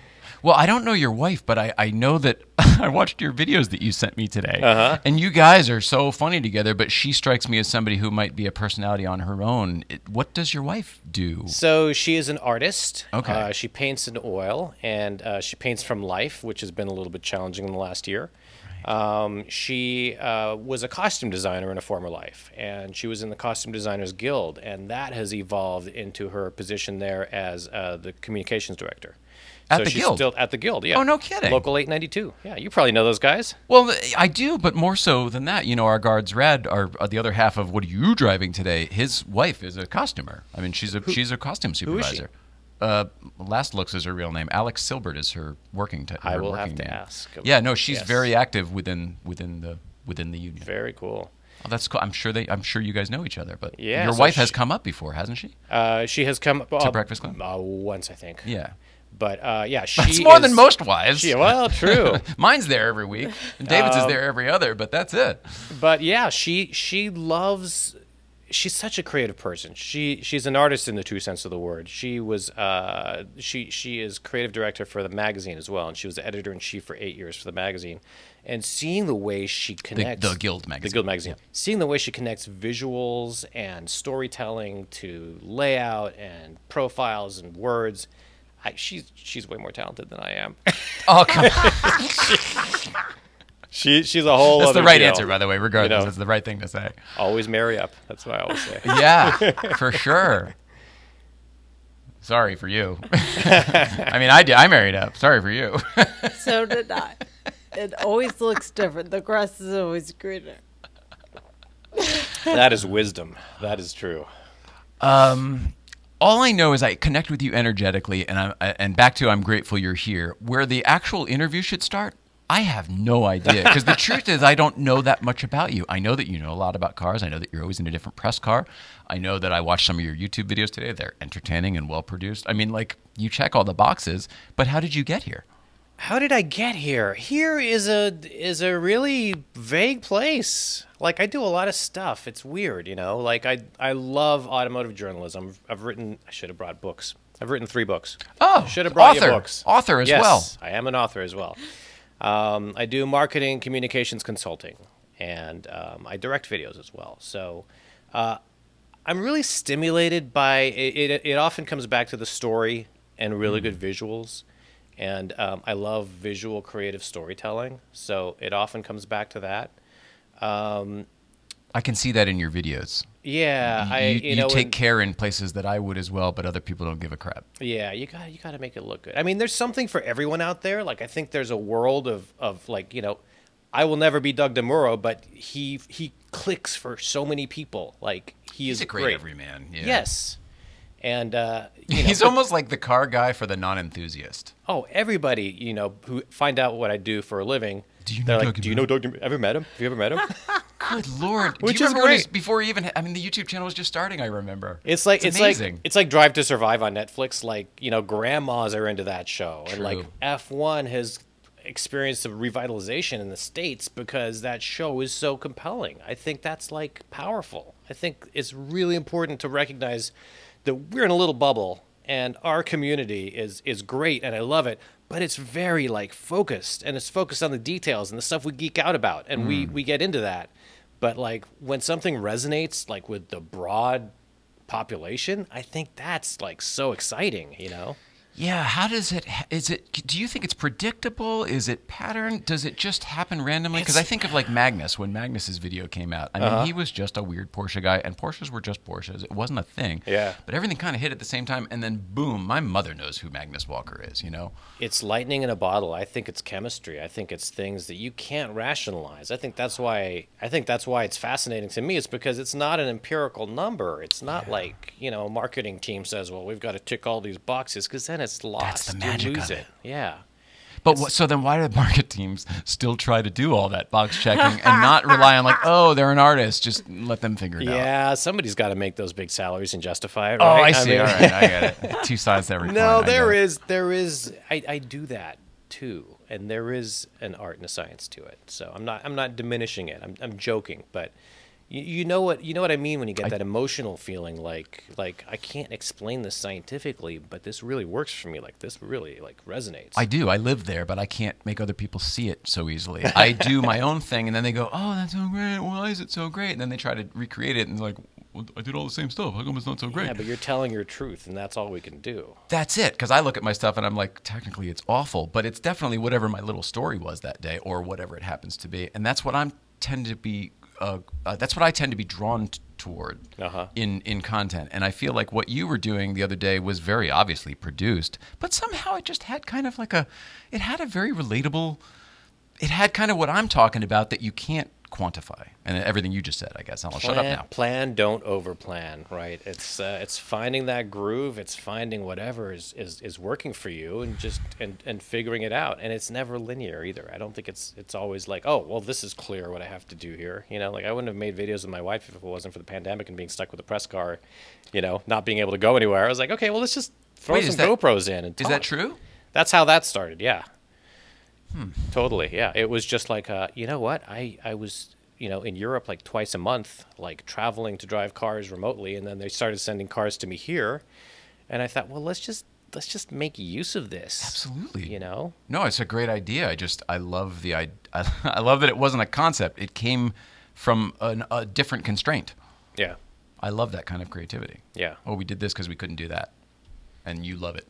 Well, I don't know your wife, but I, I know that I watched your videos that you sent me today. Uh-huh. And you guys are so funny together, but she strikes me as somebody who might be a personality on her own. It, what does your wife do? So she is an artist. Okay. Uh, she paints in oil, and uh, she paints from life, which has been a little bit challenging in the last year. Um, she uh, was a costume designer in a former life, and she was in the Costume Designers Guild, and that has evolved into her position there as uh, the communications director. At so the she's Guild? Still at the Guild, yeah. Oh, no kidding. Local 892. Yeah, you probably know those guys. Well, I do, but more so than that. You know, our guards, Rad, are, the other half of what are you driving today? His wife is a costumer. I mean, she's a she's a costume who supervisor. Uh, Last looks is her real name. Alex Silbert is her working. I will working have to name. ask Yeah, no, she's Yes. very active within within the within the union. Very cool. Oh, that's cool. I'm sure they. I'm sure you guys know each other. But Yeah, your so wife has come up before, hasn't she? Uh, she has come uh, Breakfast Club? uh, once, I think. Yeah. But uh, yeah, she That's more than most wives. She, well, true. Mine's there every week, and David's is there every other. But that's it. but yeah, she she loves. She's such a creative person. She she's an artist in the true sense of the word. She was uh, she she is creative director for the magazine as well, and she was editor in chief for eight years for the magazine. And seeing the way she connects the Guild magazine. the Guild magazine, seeing the way she connects visuals and storytelling to layout and profiles and words, I, she's she's way more talented than I am. Oh come on. she she's a whole. That's the right deal. answer, by the way. Regardless, know. that's the right thing to say. Always marry up. That's what I always say. Yeah, for sure. Sorry for you. I mean, I did. I married up. Sorry for you. So did I. It always looks different. The grass is always greener. that is wisdom. That is true. Um, all I know is I connect with you energetically, and I'm and back to I'm grateful you're here. Where the actual interview should start, I have no idea because the truth is I don't know that much about you. I know that you know a lot about cars. I know that you're always in a different press car. I know that I watched some of your YouTube videos today. They're entertaining and well produced. I mean, like you check all the boxes. But how did you get here? How did I get here? Here is a is a really vague place. Like I do a lot of stuff. It's weird, you know. Like I I love automotive journalism. I've written. I should have brought books. I've written three books. Oh, should have brought author. books. Author as yes, well. I am an author as well. Um, I do marketing, communications consulting, and um, I direct videos as well. So. Uh, I'm really stimulated by it, it. It often comes back to the story and really Mm. good visuals, and um, I love visual creative storytelling. So it often comes back to that. Um, I can see that in your videos. Yeah, you, I you, you know take care in places that I would as well, but other people don't give a crap. Yeah, you got you got to make it look good. I mean, there's something for everyone out there. Like I think there's a world of of like you know, I will never be Doug DeMuro, but he he clicks for so many people. Like he He's is a great everyman. Yeah. Yes, and uh, you know, He's but- almost like the car guy for the non-enthusiast. Oh, everybody, you know, who find out what I do for a living. Do you know they're like, Doug Do you know Doug? DeMuro? Ever met him? Have you ever met him? Good lord! Which Do you is remember when he- great. before he even? I mean, the YouTube channel was just starting. I remember. It's like it's, amazing. like it's like Drive to Survive on Netflix. Like you know, grandmas are into that show, and like True. F one has experienced a revitalization in the states because that show is so compelling. I think that's like powerful. I think it's really important to recognize that we're in a little bubble and our community is is great and I love it, but it's very like focused and it's focused on the details and the stuff we geek out about and we mm. we get into that. But like when something resonates like with the broad population, I think that's like so exciting, you know? Yeah, how does it? Is it? Do you think it's predictable? Is it pattern? Does it just happen randomly? Because I think of like Magnus when Magnus's video came out. I mean, Uh-huh. he was just a weird Porsche guy, and Porsches were just Porsches. It wasn't a thing. Yeah. But everything kind of hit at the same time, and then boom, my mother knows who Magnus Walker is. You know. It's lightning in a bottle. I think it's chemistry. I think it's things that you can't rationalize. I think that's why I think that's why it's fascinating to me. It's because it's not an empirical number. It's not like, you know, a marketing team says, "Well, we've got to tick all these boxes" because then it's lost. the You magic lose of it. it. Yeah. But what, so then, why do the market teams still try to do all that box checking and not rely on like, oh, they're an artist, just let them figure it out? Yeah, somebody's got to make those big salaries and justify it, Oh, right? I see. mean- all right, I get it. Two sides to every coin. No, there is, there is. I, I do that too, and there is an art and a science to it. So I'm not, I'm not diminishing it. I'm, I'm joking, but you, you know what, you know what I mean when you get that emotional feeling, like, like I can't explain this scientifically, but this really works for me. Like this really like resonates. I do. I live there, but I can't make other people see it so easily. I do my own thing, and then they go, "Oh, that's so great. Why is it so great?" And then they try to recreate it, and like, well, "I did all the same stuff. How come it's not so great?" yeah, but you're telling your truth, and that's all we can do. That's it. Because I look at my stuff and I'm like, technically it's awful, but it's definitely whatever my little story was that day, or whatever it happens to be, and that's what I'm tend to be. That's what I tend to be drawn t- toward Uh-huh. in in content, and I feel like what you were doing the other day was very obviously produced, but somehow it just had kind of like a, it had a very relatable, it had kind of what I'm talking about that you can't quantify, and everything you just said, I guess. I'll shut up now. Plan, don't overplan. Right? It's uh, it's finding that groove. It's finding whatever is, is, is working for you, and just and, and figuring it out. And it's never linear either. I don't think it's it's always like, oh, well, this is clear what I have to do here. You know, like I wouldn't have made videos with my wife if it wasn't for the pandemic and being stuck with a press car. You know, not being able to go anywhere. I was like, okay, well, let's just throw Wait, some that- GoPros in. And Is that true? That's how that started. Yeah. Totally. Yeah. It was just like, uh, you know what? I, I was, you know, in Europe like twice a month, like traveling to drive cars remotely. And then they started sending cars to me here. And I thought, well, let's just, let's just make use of this. Absolutely. You know? No, it's a great idea. I just I love the I I, I love that it wasn't a concept. It came from an, a different constraint. Yeah. I love that kind of creativity. Yeah. Oh, we did this because we couldn't do that, and you love it.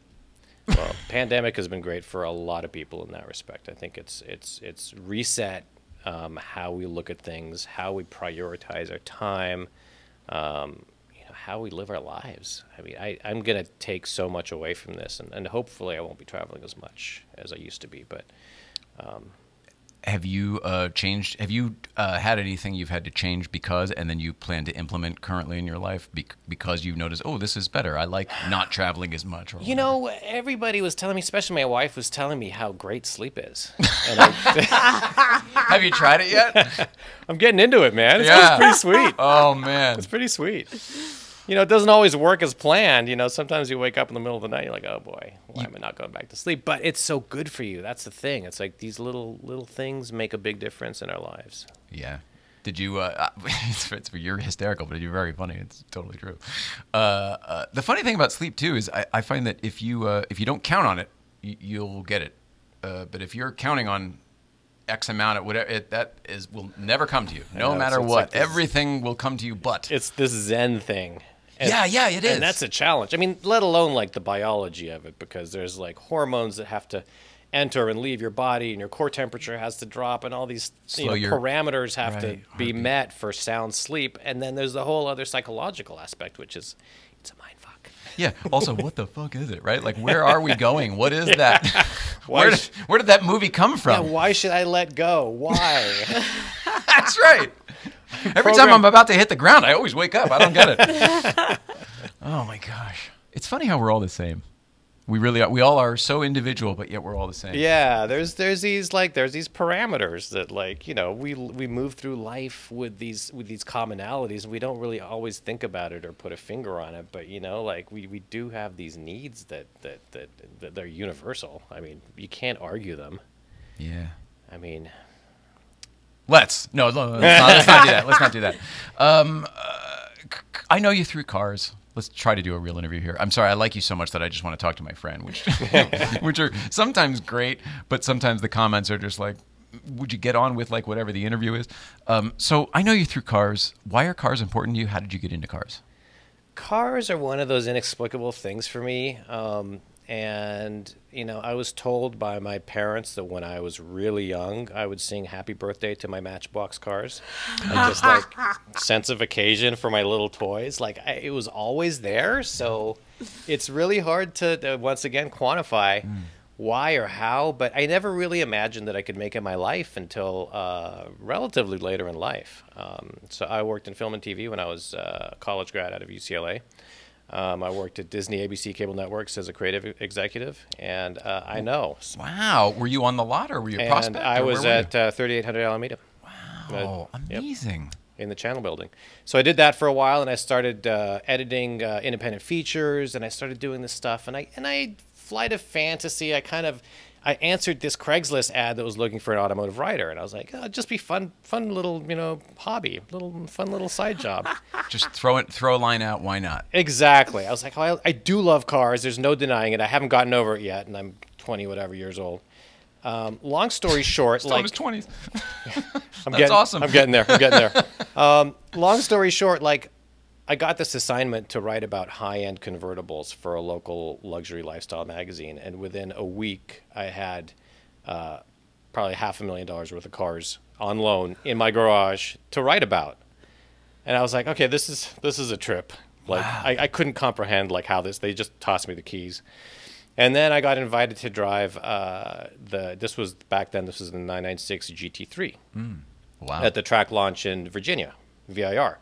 Well, pandemic has been great for a lot of people in that respect. I think it's, it's, it's reset um, how we look at things, how we prioritize our time, um, you know, how we live our lives. I mean, I, I'm going to take so much away from this, and, and hopefully I won't be traveling as much as I used to be. But Have you uh, changed? Have you uh, had anything you've had to change because, and then you plan to implement currently in your life bec because you've noticed, oh, this is better. I like not traveling as much. Or you whatever. know, everybody was telling me, especially my wife was telling me how great sleep is. And I, have you tried it yet? I'm getting into it, man. It's, Yeah. pretty sweet. oh man, It's pretty sweet. You know, it doesn't always work as planned. You know, sometimes you wake up in the middle of the night, you're like, "Oh boy, why am I not going back to sleep?" But it's so good for you. That's the thing. It's like these little little things make a big difference in our lives. Yeah. Did you? Uh, it's, it's, you're hysterical, but you're very funny. It's totally true. Uh, uh, the funny thing about sleep too is I, I find that if you uh, if you don't count on it, you, you'll get it. Uh, but if you're counting on X amount of whatever, it, that is will never come to you, no know, matter so what. like this- Everything will come to you, but It's this Zen thing. And- yeah, yeah, it is. And that's a challenge. I mean, let alone like the biology of it, because there's like hormones that have to enter and leave your body, and your core temperature has to drop, and all these you know, your- parameters have to be heartbeat. met for sound sleep. And then there's the whole other psychological aspect, which is it's a mind fuck. yeah. Also, what the fuck is it, right? Like, where are we going? What is that? Where, did, where did that movie come Yeah, from? why should I let go? Why? That's right. Every time I'm about to hit the ground, I always wake up. I don't get it. oh my gosh. It's funny how we're all the same. We really are. We all are so individual, but yet we're all the same. Yeah, there's there's these like there's these parameters that like you know we we move through life with these with these commonalities and we don't really always think about it or put a finger on it, but you know like we, we do have these needs that, that that that they're universal. I mean, you can't argue them. Yeah. I mean, Let's no, no, no, let's, not, let's not do that. Let's not do that. Um, uh, I know you through cars. Let's try to do a real interview here. I'm sorry, I like you so much that I just want to talk to my friend, which which are sometimes great, but sometimes the comments are just like, "Would you get on with like whatever the interview is?" Um, so I know you through cars. Why are cars important to you? How did you get into cars? cars are one of those inexplicable things for me. Um, and you know, I was told by my parents that when I was really young, I would sing "Happy Birthday" to my Matchbox cars, and just like sense of occasion for my little toys. Like I, it was always there, so it's really hard to uh, once again quantify why or how. But I never really imagined that I could make it my life until uh, relatively later in life. Um, so I worked in film and TV when I was uh, a college grad out of UCLA. Um, I worked at Disney ABC Cable Networks as a creative executive, and uh, I know. Wow, were you on the lot or were you a And prospect? I was at uh, 3800 Alameda. Oh, yep. amazing. in the channel building. So I did that for a while, and I started uh, editing uh, independent features, and I started doing this stuff. And I and I flight of fantasy. I kind of I answered this Craigslist ad that was looking for an automotive writer, and I was like, oh, just be fun, fun little you know hobby, little fun little side job. Just throw it, throw a line out. Why not? exactly. I was like, oh, I, I do love cars. There's no denying it. I haven't gotten over it yet, and I'm 20 whatever years old. Um, long story short, Still in like his twenties. I'm That's getting, awesome. I'm getting there. I'm getting there. um, long story short, like I got this assignment to write about high-end convertibles for a local luxury lifestyle magazine, and within a week, I had uh, probably half a million dollars worth of cars on loan in my garage to write about. And I was like, okay, this is this is a trip. Like I, I couldn't comprehend like how this. They just tossed me the keys. And then I got invited to drive uh, the. This was back then. This was the 996 GT3 Wow. at the track launch in Virginia, VIR.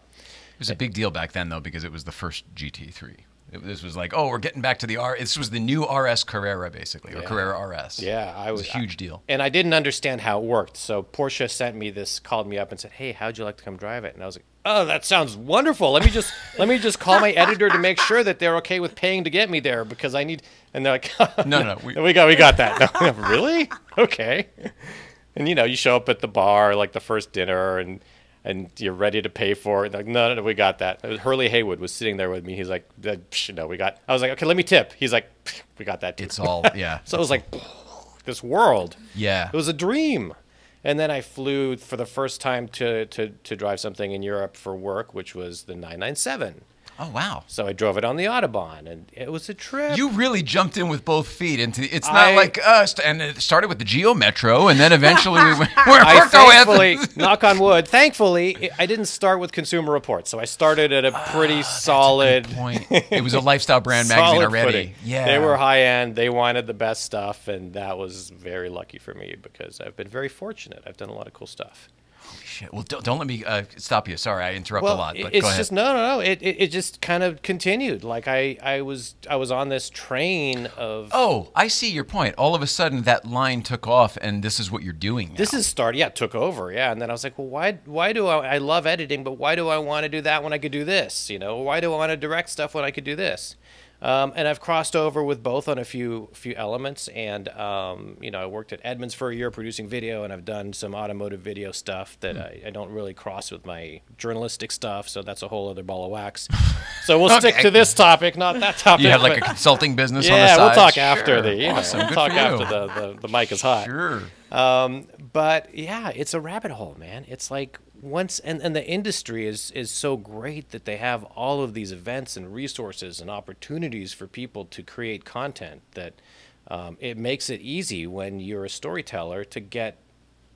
It was a big deal back then, though, because it was the first GT3. It, this was like, oh, we're getting back to the R. This was the new RS Carrera, basically, or Yeah. Carrera RS. Yeah, I it was was a huge deal. and I didn't understand how it worked. So Porsche sent me this, called me up and said, "Hey, how'd you like to come drive it?" And I was like, "Oh, that sounds wonderful. Let me just let me just call my editor to make sure that they're okay with paying to get me there because I need." And they're like, No, no, we- we, got we got that. No, really? Okay." And you know, you show up at the bar like the first dinner and. And you're ready to pay for it. Like, no, no, no, we got that. It was Hurley Haywood was sitting there with me. He's like, "Uh, psh, no, we got. I was like, okay, let me tip. He's like, we got that. Too. It's all, yeah. So it was like this world. Yeah. It was a dream. And then I flew for the first time to, to, to drive something in Europe for work, which was the 997. Oh, wow. So I drove it on the Autobahn, and it was a trip. You really jumped in with both feet into. It's not I- like us, and it started with the Geo Metro, and then eventually we went. we I worked our way up to- thankfully, knock on wood, thankfully, I didn't start with Consumer Reports. So I started at a ah, pretty solid point. It was a lifestyle brand magazine already. footing. Yeah, They were high end. They wanted the best stuff, and that was very lucky for me because I've been very fortunate. I've done a lot of cool stuff. Shit. Well, don't, don't let me uh, stop you. Sorry, I interrupt well, a lot. But it's go ahead. just no, no, no. It, it it just kind of continued. Like I I was I was on this train of Oh, I see your point. All of a sudden, that line took off, and this is what you're doing. Now. this is started. Yeah, it took over. Yeah, and then I was like, well, why why do I I love editing, but why do I want to do that when I could do this? You know, why do I want to direct stuff when I could do this? Um, and I've crossed over with both on a few few elements, and um, you know I worked at Edmunds for a year producing video, and I've done some automotive video stuff that Hmm. I, I don't really cross with my journalistic stuff, so that's a whole other ball of wax. So we'll stick to this topic, not that topic. you have like a consulting business on the yeah, we'll talk after Sure. the you know, Awesome. we'll Good talk after the, the, the mic is hot. Sure. Um, but yeah, it's a rabbit hole, man. It's like once and, and the industry is is so great that they have all of these events and resources and opportunities for people to create content that um, it makes it easy when you're a storyteller to get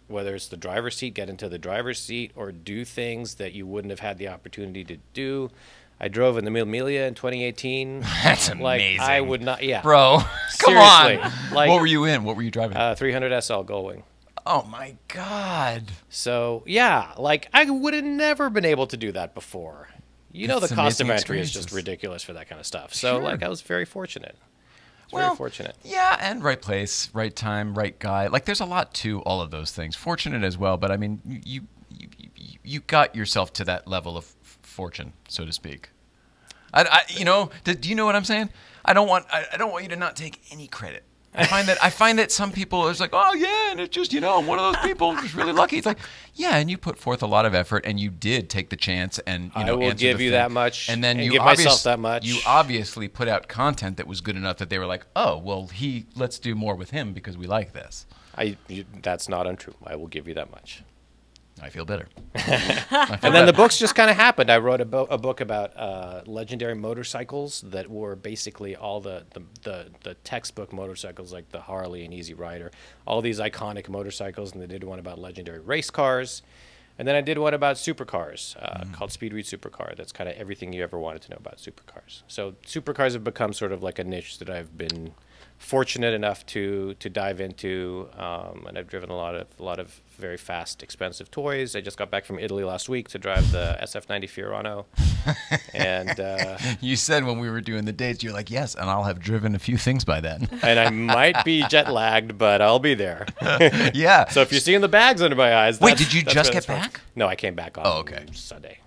whether it's the driver's seat, get into the driver's seat, or do things that you wouldn't have had the opportunity to do. I drove in the Mille Miglia in 2018. That's amazing. like I would not, yeah, Bro, come on. Like- what were you in? What were you driving? Uh, 300 SL Gullwing. Oh my god. So yeah, like I would have never been able to do that before. You know, the cost of entry is just ridiculous for that kind of stuff. So Sure. like I was very fortunate. It's very fortunate. Yeah, and right place, right time, right guy. Like there's a lot to all of those things. Fortunate as well, but I mean, you you you, you got yourself to that level of fortune, so to speak. I, I you know, do, do you know what I'm saying? I don't want I, I don't want you to not take any credit. I find that I find that some people is like, oh yeah, and it's just you know I'm one of those people who's really lucky. It's like, yeah, and you put forth a lot of effort, and you did take the chance, and you know I will give you thing. that much and then and you give myself that much. You obviously put out content that was good enough that they were like, oh well, he let's do more with him because we like this. I that's not untrue. I will give you that much. I feel better. And then the books just kind of happened. I wrote a, bo- a book about uh, legendary motorcycles that were basically all the, the, the, the textbook motorcycles like the Harley and Easy Rider, all these iconic motorcycles. And I did one about legendary race cars. And then I did one about supercars uh, called Read Supercar. That's kind of everything you ever wanted to know about supercars. So supercars have become sort of like a niche that I've been fortunate enough to to dive into, um, and I've driven a lot of a lot of very fast, expensive toys. I just got back from Italy last week to drive the SF90 Fiorano, and uh, You said when we were doing the dates, you're like, yes, and I'll have driven a few things by then. and I might be jet lagged, but I'll be there. yeah. so if you're seeing the bags under my eyes, Wait, did you just get that's from. back? No, I came back on Oh, okay. Sunday.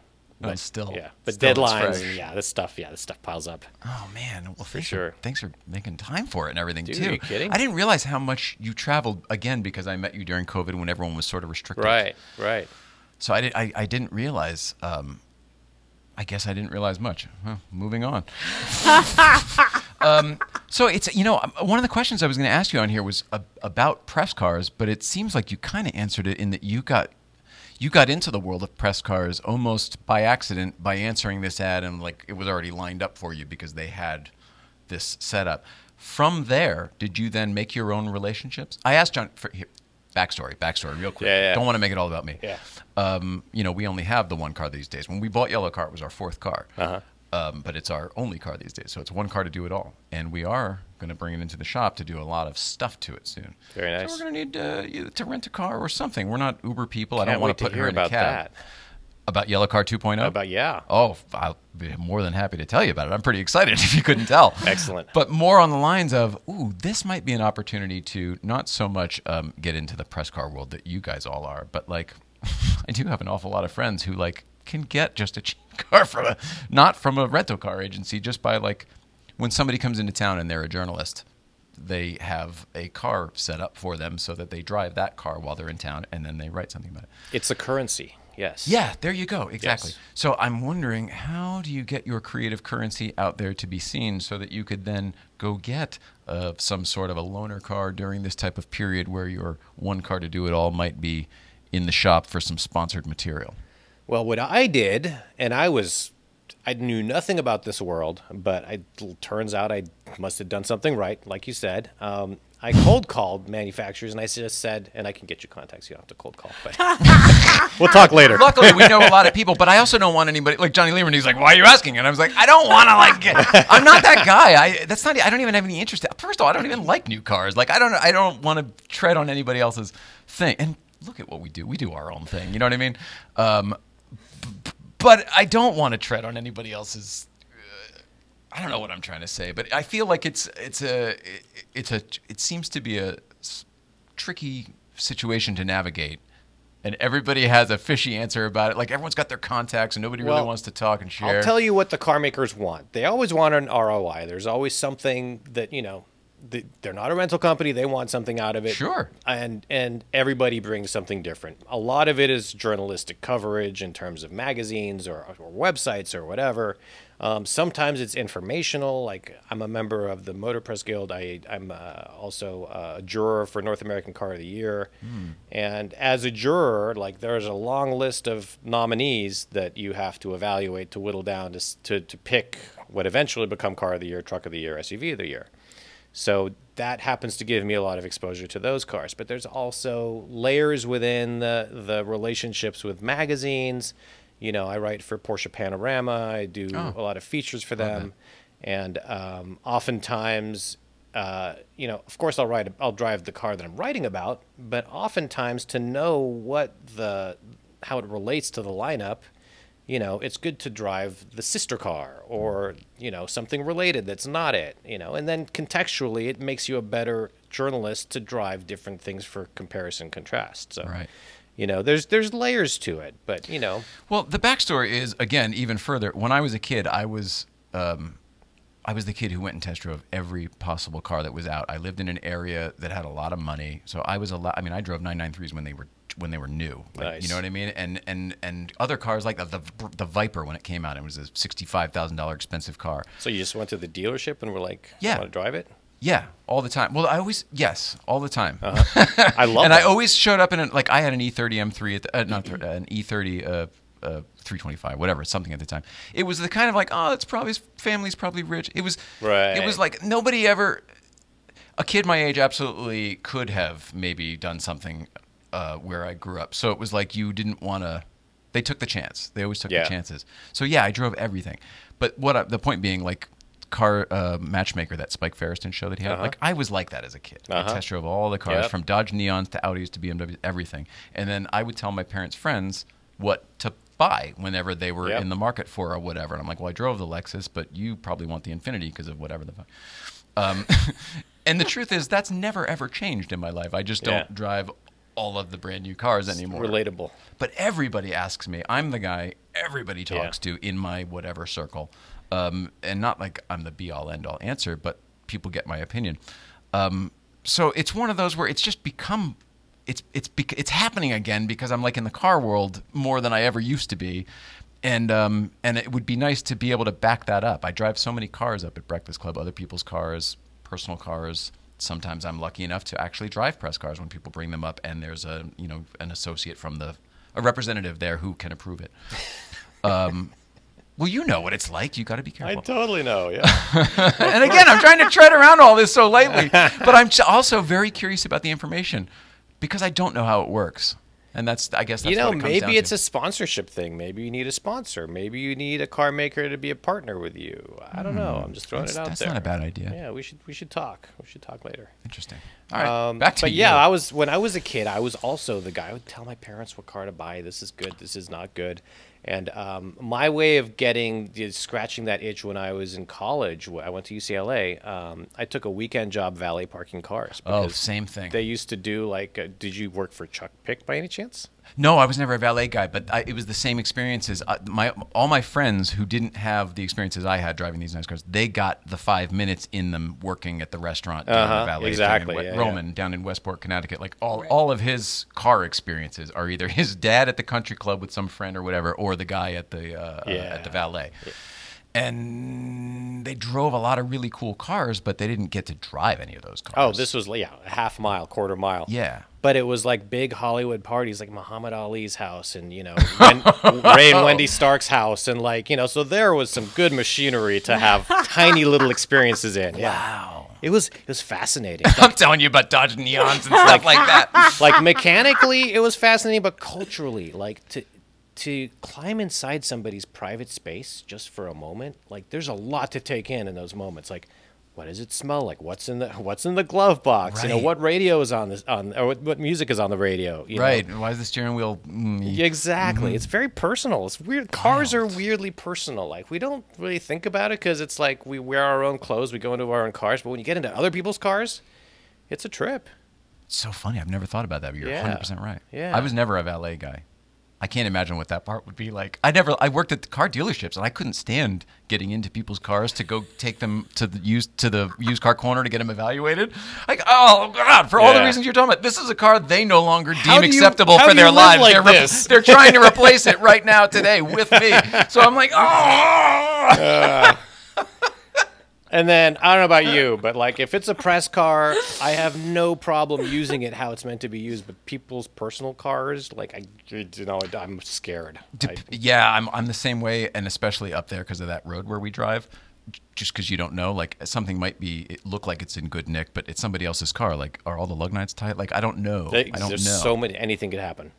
Oh, still, Yeah, but still deadlines and yeah, this stuff, yeah, this stuff piles up. Oh man, well, thanks sure. For, thanks for making time for it and everything Dude, too. are you kidding? I didn't realize how much you traveled again because I met you during COVID when everyone was sort of restricted. Right, right. So I, did, I, I didn't realize. Um, I guess I didn't realize much. Huh, moving on. um, so it's you know um, one of the questions I was going to ask you on here was a, about press cars, but it seems like you kind of answered it in that you got you got into the world of press cars almost by accident by answering this ad and like it was already lined up for you because they had this setup. From there, did you then make your own relationships? I asked John for here, backstory, backstory, real quick. Yeah, yeah. Don't want to make it all about me Yeah. um, you know, we only have the one car these days. When we bought Yellow Car, it was our fourth car. Uh-huh. Um, but it's our only car these days. So it's one car to do it all. And we are going to bring it into the shop to do a lot of stuff to it soon. Very So nice. we're going to need uh, to rent a car or something. We're not Uber people. I Can't don't want to put her in about a cab. that. About Yellow Car 2.0? About yeah. Oh, I'll be more than happy to tell you about it. I'm pretty excited if you couldn't tell. Excellent. But more on the lines of, ooh, this might be an opportunity to not so much um, get into the press car world that you guys all are, but like, I do have an awful lot of friends who like can get just a cheap car from a, not from a rental car agency, just by like, when somebody comes into town and they're a journalist, they have a car set up for them so that they drive that car while they're in town and then they write something about it. It's a currency. Yes. Yeah, there you go. Exactly. Yes. So I'm wondering, how do you get your creative currency out there to be seen so that you could then go get uh, some sort of a loaner car during this type of period where your one car to do it all might be in the shop for some sponsored material? Well, what I did, and I was, I knew nothing about this world, but it turns out I must have done something right, like you said. Um, I cold called manufacturers, and I just said, and I can get you contacts. You don't have to cold call, but we'll talk later. Luckily, we know a lot of people, but I also don't want anybody like Jonny Lieberman. He's like, "Why are you asking?" And I was like, "I don't want to like. Get, I'm not that guy. I that's not. I don't even have any interest. First of all, I don't even like new cars. Like, I don't. I don't want to tread on anybody else's thing. And look at what we do. We do our own thing. You know what I mean? Um, but I don't want to tread on anybody else's. uh, I don't know what I'm trying to say, but I feel like it's it's a it's a it seems to be a tricky situation to navigate. And everybody has a fishy answer about it. Like everyone's got their contacts, and nobody really wants to talk and share. I'll tell you what the car makers want. They always want an ROI. There's always something that you know. Th- They're not a rental company. They want something out of it. Sure. And and everybody brings something different. A lot of it is journalistic coverage in terms of magazines or, or websites or whatever. Um, sometimes it's informational. Like I'm a member of the Motor Press Guild. I I'm uh, also a juror for North American Car of the Year. And as a juror, like there's a long list of nominees that you have to evaluate to whittle down to to, to pick what eventually become Car of the Year, Truck of the Year, SUV of the Year. So that happens to give me a lot of exposure to those cars. But there's also layers within the the relationships with magazines. You know, I write for Porsche Panorama. I do Oh. a lot of features for them, and um, oftentimes, uh, you know, of course, I'll write, I'll drive the car that I'm writing about. But oftentimes, to know what the how it relates to the lineup, you know, it's good to drive the sister car or, you know, something related that's not it, you know, and then contextually it makes you a better journalist to drive different things for comparison contrast. So, Right. you know, there's there's layers to it, but you know, Well, the backstory is again even further. When I was a kid, I was um, I was the kid who went and test drove every possible car that was out. I lived in an area that had a lot of money, so I was a lot. I mean, I drove 993s when they were when they were new. Like, Nice. You know what I mean? And and and other cars like the the, the Viper when it came out, it was a sixty-five thousand dollar expensive car. so you just went to the dealership and were like, Yeah. want to drive it? Yeah, all the time. Well, I always yes, all the time. I love and that. I always showed up in an, like I had an E E30 M3 at the, uh, not an E30 uh, uh, 325 whatever something at the time. It was the kind of like oh it's probably his family's probably rich. It was right. It was like nobody ever a kid my age absolutely could have maybe done something uh, where I grew up. So it was like you didn't want to. They took the chance. They always took Yeah. the chances. So yeah, I drove everything. But what I, the point being, like car uh, matchmaker, that Spike Feresten show that he had, Uh-huh. like I was like that as a kid. I Uh-huh. test drove all the cars Yep. from Dodge Neons to Audis to BMWs, everything. And then I would tell my parents' friends what to buy whenever they were Yep. in the market for or whatever. And I'm like, well, I drove the Lexus, but you probably want the Infiniti because of whatever the fuck. Um, and the truth is, that's never ever changed in my life. I just don't Yeah. drive all of the brand new cars anymore. Relatable. But everybody asks me. I'm the guy everybody Yeah. talks to in my whatever circle, um, and not like I'm the be all end all answer, but people get my opinion. Um, so it's one of those where it's just become, it's it's bec- it's happening again because I'm like in the car world more than I ever used to be, and um, and it would be nice to be able to back that up. I drive so many cars up at Breakfast Club, other people's cars, personal cars. Sometimes I'm lucky enough to actually drive press cars when people bring them up, and there's a you know an associate from the a representative there who can approve it. Um, well, you know what it's like. You got to be careful. I totally know. Yeah. and again, I'm trying to tread around all this so lightly, but I'm also very curious about the information because I don't know how it works, and that's I guess that's you know, it maybe it's to. a sponsorship thing. Maybe you need a sponsor. Maybe you need a car maker to be a partner with you. I don't know. I'm just throwing Hmm. that's, it out that's there. That's not a bad idea. Yeah, we should we should talk. We should talk later. Interesting. All right, Um, back to but you. yeah, I was when I was a kid, I was also the guy who would tell my parents what car to buy. This is good. This is not good. And um, my way of getting scratching that itch when I was in college, I went to UCLA. Um, I took a weekend job valet parking cars. Oh, same thing. They used to do like, uh, did you work for Chuck Pick by any chance? No, I was never a valet guy, but I, it was the same experiences. Uh, my all my friends who didn't have the experiences I had driving these nice cars, they got the five minutes in them working at the restaurant doing Uh-huh, the valet exactly, thing. in yeah, Wet- yeah. Roman down in Westport, Connecticut. Like all all of his car experiences are either his dad at the country club with some friend or whatever, or the guy at the uh, uh, at the valet. And they drove a lot of really cool cars, but they didn't get to drive any of those cars. Oh, this was yeah, a half mile, quarter mile. yeah. But it was like big Hollywood parties, like Muhammad Ali's house, and you know Ray and Wendy Stark's house, and like you know, so there was some good machinery to have tiny little experiences in. Yeah. Wow. It was it was fascinating. I'm telling you about Dodge Neons and stuff like that. like mechanically, it was fascinating, but culturally, like to to climb inside somebody's private space just for a moment, like there's a lot to take in in those moments. Like, what does it smell like? What's in the what's in the glove box? You know, what radio is on this on or what, what music is on the radio? You know? Right. Why is the steering wheel? mm, Exactly. It's very personal. It's weird. Cars are weirdly personal. Like we don't really think about it because it's like we wear our own clothes, we go into our own cars. But when you get into other people's cars, it's a trip. It's so funny. I've never thought about that, but you're Yeah. 100% right. Yeah. I was never a valet guy. I can't imagine what that part would be like. I never I worked at the car dealerships and I couldn't stand getting into people's cars to go take them to the used to the used car corner to get them evaluated. Like, oh god, for all the reasons you're talking about. This is a car they no longer How deem you- acceptable for their lives. like they're, re- they're trying to replace it right now today with me. So I'm like, oh. And then I don't know about you, but like if it's a press car, I have no problem using it how it's meant to be used. But people's personal cars, like I, you know, I'm scared. I- yeah, I'm I'm the same way, and especially up there because of that road where we drive. Just because you don't know, like something might be it look like it's in good nick, but it's somebody else's car. Like, are all the lug nuts tight? Like, I don't know. they- I don't there's know. so many. Anything could happen.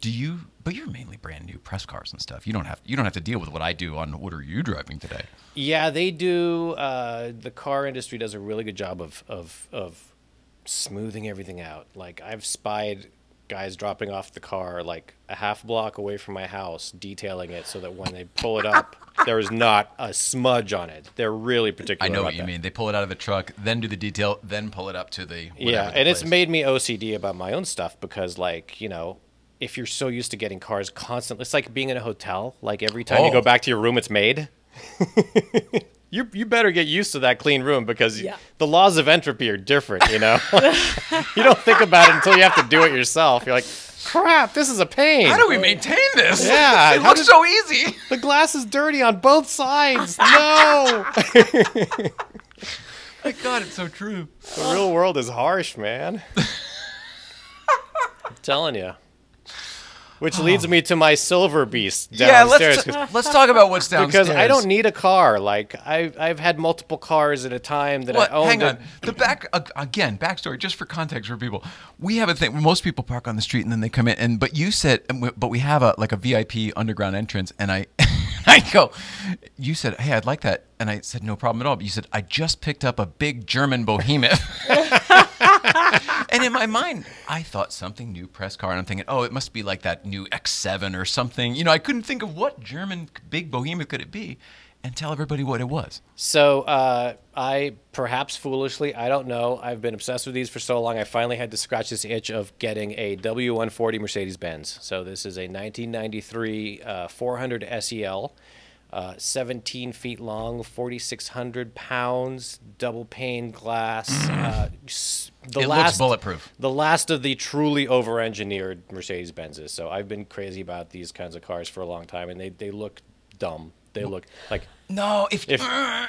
Do you? But you're mainly brand new press cars and stuff. You don't have you don't have to deal with what I do on what are you driving today? Yeah, they do. Uh, the car industry does a really good job of, of of smoothing everything out. Like I've spied guys dropping off the car like a half block away from my house, detailing it so that when they pull it up, there is not a smudge on it. They're really particular. I know what you that. mean. They pull it out of the truck, then do the detail, then pull it up to the Yeah, whatever the and it's made me OCD about my own stuff because, like, you know, if you're so used to getting cars constantly, it's like being in a hotel. Like every time you Oh. go back to your room, it's made. you you better get used to that clean room because Yeah. the laws of entropy are different. You know, you don't think about it until you have to do it yourself. You're like, crap, this is a pain. How do we maintain this? Yeah, it looks does- so easy. the glass is dirty on both sides. No, My God, it's so true. the real world is harsh, man. I'm telling you. Which oh. leads me to my silver beast Yeah, downstairs. let's 'cause- let's talk about what's downstairs. because I don't need a car. Like I've I've had multiple cars at a time that What? I owned. Hang on. The back ag- again. Backstory, just for context for people. We have a thing. Most people park on the street and then they come in. And but you said, and we- but we have a like a VIP underground entrance. And I, I go. You said, hey, I'd like that. And I said, no problem at all. But you said, I just picked up a big German behemoth. and in my mind, I thought something new press car, and I'm thinking, oh, it must be like that new X7 or something. You know, I couldn't think of what German big behemoth could it be, and tell everybody what it was. So uh, I perhaps foolishly, I don't know. I've been obsessed with these for so long. I finally had to scratch this itch of getting a W140 Mercedes Benz. So this is a 1993 uh, 400 SEL. Uh, 17 feet long, 4,600 pounds, double pane glass. Uh, s- the. It looks last, bulletproof. The last of the truly over-engineered Mercedes Benzes. So I've been crazy about these kinds of cars for a long time, and they, they look dumb. They look like No, if, if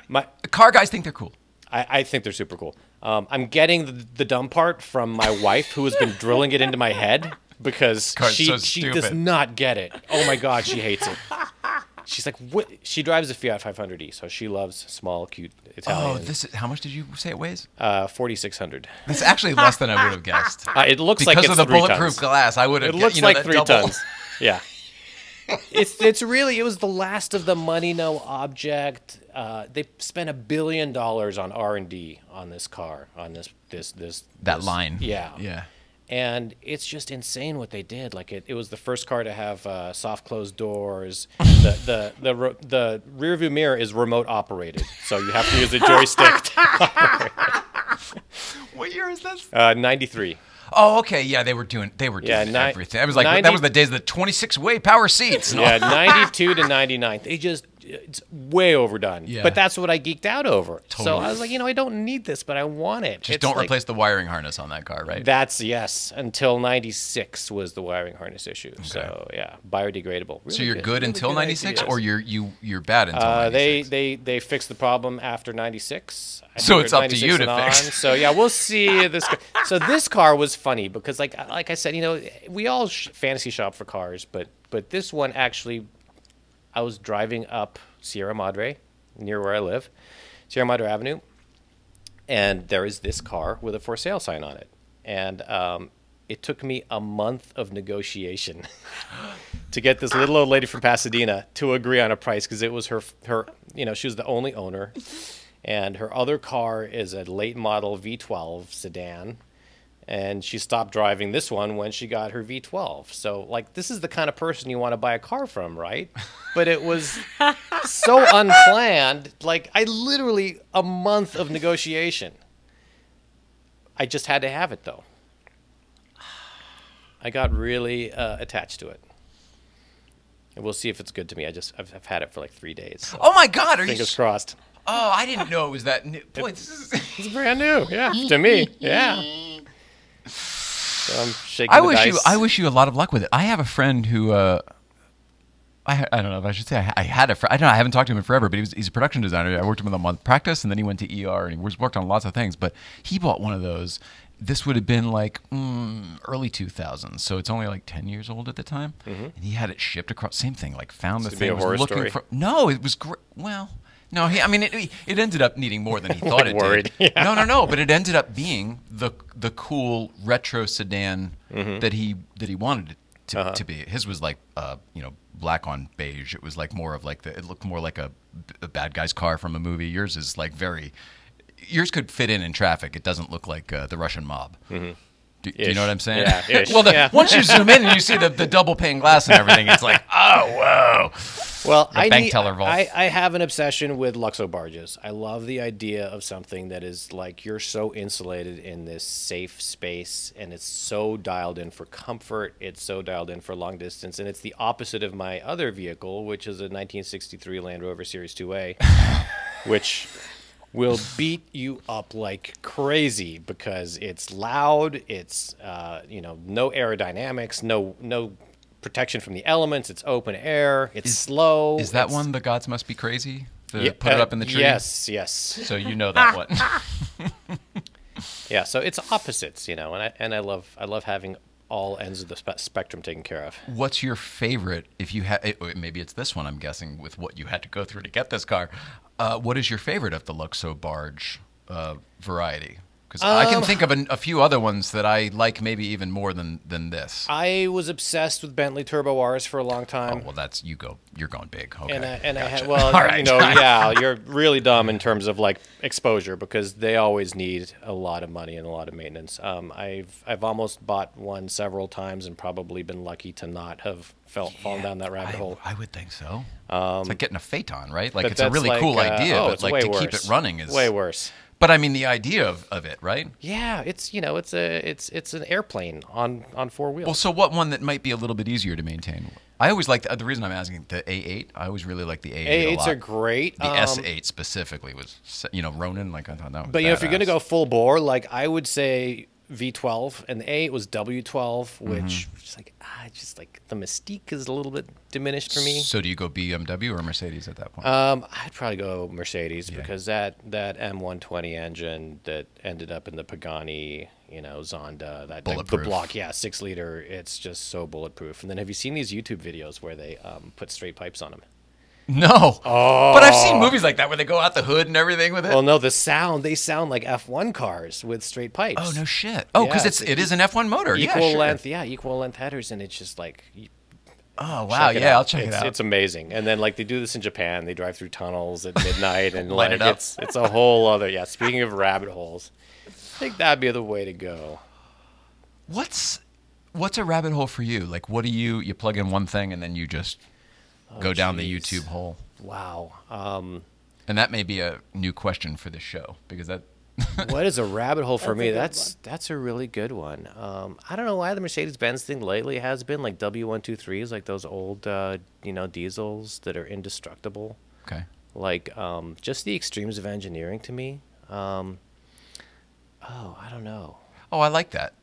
my car guys think they're cool. I, I think they're super cool. Um, I'm getting the, the dumb part from my wife, who has been drilling it into my head because Car's she so she does stupid. not get it. Oh my god, she hates it. She's like, what? She drives a Fiat 500e, so she loves small, cute Italian. Oh, this is how much did you say it weighs? uh, 4600. That's actually less than I would have guessed. Uh, it looks because like it's of the bulletproof tons. glass, I would have. It looks you know, like three double- tons. Yeah. it's it's really it was the last of the money no object. Uh, they spent a billion dollars on R and D on this car on this this this That this- line. Yeah, Yeah. and it's just insane what they did. Like it, it was the first car to have uh, soft closed doors. the the the ro- the rear view mirror is remote operated, so you have to use a joystick. to- What year is this? uh, Ninety three. Oh, okay. Yeah, they were doing. They were doing Yeah, ni- everything. That was like 90 that was the days of the 26 way power seats. Yeah, 92 to 99. They just, it's way overdone. Yeah. But that's what I geeked out over. So I was like, you know, I don't need this, but I want it. Just It's don't like- replace the wiring harness on that car, right? That's, yes, until 96 was the wiring harness issue. So, yeah, biodegradable. so you're good, really until 96, or you're you you're bad until Uh, 96. they, they they fixed the problem after 96. So it's up to you to fix. So yeah, we'll see this. Car. So this car was funny because like like I said, you know, we all sh- fantasy shop for cars, but but this one actually, I was driving up Sierra Madre near where I live, Sierra Madre Avenue, and there is this car with a for sale sign on it, and um, it took me a month of negotiation to get this little old lady from Pasadena to agree on a price because it was her her you know she was the only owner, and her other car is a late model V12 sedan. And she stopped driving this one when she got her V12. So, like, this is the kind of person you want to buy a car from, right? But it was so unplanned. Like, I literally, a month of negotiation. I just had to have it, though. I got really uh, attached to it. And we'll see if it's good to me. I just, I've, I've had it for like three days. so oh my God! Are? Fingers s- crossed. Oh, I didn't know it was that new. Boy, this is. It's brand new. Yeah, to me. Yeah. So I'm shaking I the wish you. I wish you a lot of luck with it. I have a friend who. Uh, I, I don't know if I should say I, I had a friend. I don't know. I haven't talked to him in forever, but he was, he's a production designer. I worked with him on practice, and then he went to ER, and he was worked on lots of things. But he bought one of those. This would have been like mm, early 2000s, so it's only like 10 years old at the time. And he had it shipped across. Same thing, like found the It's gonna be thing. a was looking story. for. No, it was great. Well, no, he, I mean, it, it ended up needing more than he thought it Worried. did. No, no, no. But it ended up being the the cool retro sedan that he that he wanted it to, to be. His was like uh, you know black on beige. It was like more of like the. It looked more like a, a bad guy's car from a movie. Yours is like very. Yours could fit in in traffic. It doesn't look like uh, the Russian mob. Do, do you know what I'm saying? Yeah, ish, well, the, yeah. once you zoom in and you see the, the double pane glass and everything, it's like, oh, whoa. Well, The I bank need- teller vault. I, I have an obsession with Luxo barges. I love the idea of something that is like you're so insulated in this safe space, and it's so dialed in for comfort. It's so dialed in for long distance, and it's the opposite of my other vehicle, which is a 1963 Land Rover Series 2A, which will beat you up like crazy because it's loud. It's uh, you know no aerodynamics, no no protection from the elements. It's open air. It's slow. Is that one the gods must be crazy? The, Yeah, put it uh, up in the tree? Yes, yes. So you know that one. Yeah, so it's opposites, you know, and I and I love I love having all ends of the spe- spectrum taken care of. What's your favorite? If you had, maybe it's this one. I'm guessing with what you had to go through to get this car. Uh, what is your favorite of the Luxo barge uh, variety? Because I Um, can think of a, a few other ones that I like, maybe even more than than this. I was obsessed with Bentley Turbo Rs for a long time. Oh time. well, that's you go. You're going big. Okay. and I, and I gotcha. had well, All you know, yeah, you're really dumb in terms of like exposure because they always need a lot of money and a lot of maintenance. Um, I've I've almost bought one several times and probably been lucky to not have felt fallen down that rabbit I, hole. I would think so. it's like getting a Phaeton, right? Like it's a really like, cool uh, idea, oh, but like to keep it running is way worse. But I mean, the idea of, of it, right? Yeah, it's you know it's a it's it's an airplane on on four wheels. Well, so what one that might be a little bit easier to maintain? I always like the, the reason I'm asking the A8. I always really like the A8. a A8s lot. are great. The um, S8 specifically was, you know, Ronin. Like I thought that was. But you know, if you're gonna go full bore, like I would say V12, and the A8 was W12, which Mm-hmm. just like ah, just like the mystique is a little bit diminished for me. So do you go BMW or Mercedes at that point? Um, I'd probably go Mercedes because that that M120 engine that ended up in the Pagani, you know, Zonda, that the, the block, yeah, six liter. It's just so bulletproof. And then have you seen these YouTube videos where they um, put straight pipes on them? no. Oh. But I've seen oh. movies like that where they go out the hood and everything with it. Well, no, the sound they sound like F1 cars with straight pipes. oh no shit. Oh, because Yeah, it's it's it is an F1 motor. Equal yeah, sure. length, yeah, equal length headers, and it's just like Oh wow, yeah, out. I'll check it's, it out. It's amazing. And then like they do this in Japan. They drive through tunnels at midnight and Light like it up. it's it's a whole other yeah. Speaking of rabbit holes, I think that'd be the way to go. What's what's a rabbit hole for you? Like, what do you you plug in one thing and then you just go down the. YouTube hole? Wow. Um, And that may be a new question for the show because that what is a rabbit hole for That's me? good That's that's a really good one. Um, I don't know why the Mercedes Benz thing lately has been like W123s, like those old uh, you know diesels that are indestructible. okay. Like um, just the extremes of engineering to me. Um, oh, I don't know. Oh, I like that.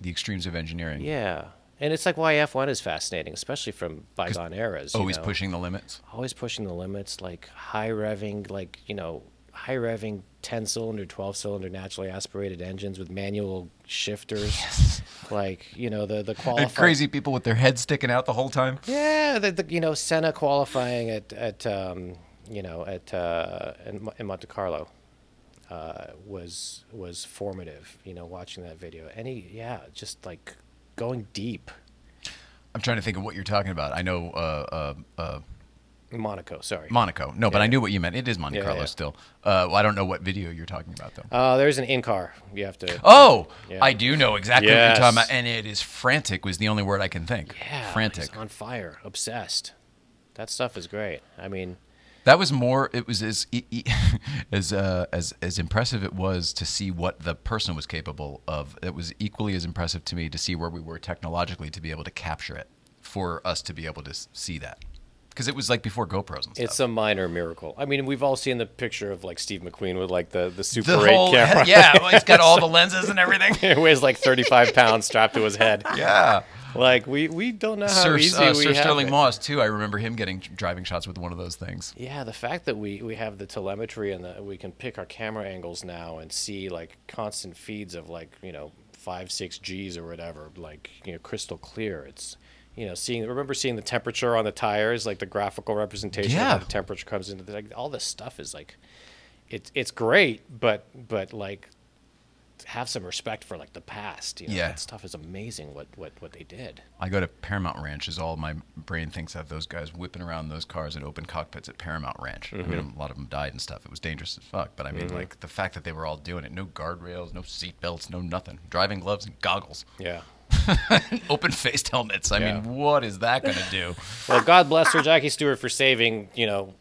The extremes of engineering. Yeah. And it's like why F1 is fascinating, especially from bygone eras. you Always know. pushing the limits. Always pushing the limits, like high revving, like, you know, high revving 10 cylinder, 12 cylinder naturally aspirated engines with manual shifters. Like, you know, the, the qualifying. crazy people with their heads sticking out the whole time. Yeah, the, the, you know, Senna qualifying at, at um, you know, at uh, in, in Monte Carlo. Uh, was was formative, you know, watching that video. Any, yeah, just like going deep. I'm trying to think of what you're talking about. I know uh, uh, uh, Monaco, sorry. Monaco. No, but Yeah. I knew what you meant. It is Monte Yeah, Carlo yeah. still. Uh, well, I don't know what video you're talking about though. Uh, there's an in car. You have to. Oh. I do know exactly what you're talking about, and it is frantic. Was the only word I can think. yeah, frantic. on fire, obsessed. That stuff is great. I mean, That was more. It was as as uh, as as impressive it was to see what the person was capable of. It was equally as impressive to me to see where we were technologically to be able to capture it, for us to be able to see that, because it was like before GoPros and stuff. it's a minor miracle. I mean, we've all seen the picture of like Steve McQueen with like the the Super the 8 whole camera. yeah. Well, he's got all the lenses and everything. it weighs like 35 pounds strapped to his head. Yeah. Like we we don't know how Sir, easy uh, we Sir have Stirling it. Moss too. I remember him getting driving shots with one of those things. Yeah, the fact that we, we have the telemetry and that we can pick our camera angles now and see like constant feeds of like you know five six G's or whatever, like you know crystal clear. It's you know seeing remember seeing the temperature on the tires, like the graphical representation of Yeah. how the temperature comes into the, like all this stuff is like it's it's great, but but like have some respect for like the past. You know, Yeah. that stuff is amazing. What what what they did. I go to Paramount Ranch. Is all my brain thinks of those guys whipping around those cars in open cockpits at Paramount Ranch. I mean, mm-hmm. a lot of them died and stuff. It was dangerous as fuck. But I mean, mm-hmm. like the fact that they were all doing it, no guardrails, no seatbelts, no nothing, driving gloves and goggles, Yeah. open faced helmets. I Yeah. mean, what is that going to do? Well, God bless Sir Jackie Stewart for saving you know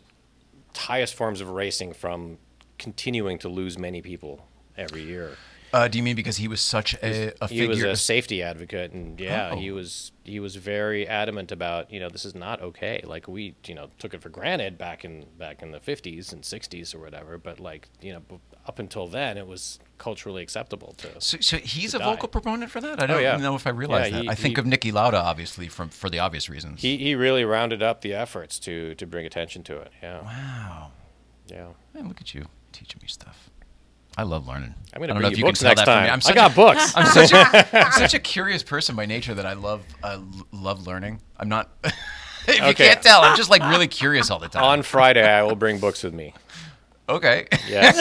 highest forms of racing from continuing to lose many people every year. Uh, do you mean because he was such a, a he was a safety advocate and yeah he Oh. was he was very adamant about you know this is not okay like we you know took it for granted back in back in the 50s and 60s or whatever but like you know b- up until then it was culturally acceptable to so, so he's to a die. vocal proponent for that. I don't yeah. know if I realize Yeah, that. he- I think he- of Niki Lauda, obviously, from for the obvious reasons. he he really rounded up the efforts to to bring attention to it yeah wow. yeah Man, look at you teaching me stuff. I love learning. I'm I gonna don't know bring if you you books can tell next that from me. time I'm I got a, books I'm such a, I'm such a curious person by nature that I love l- love learning. I'm not. if you can't tell, I'm just like really curious all the time. on Friday I will bring books with me okay. yes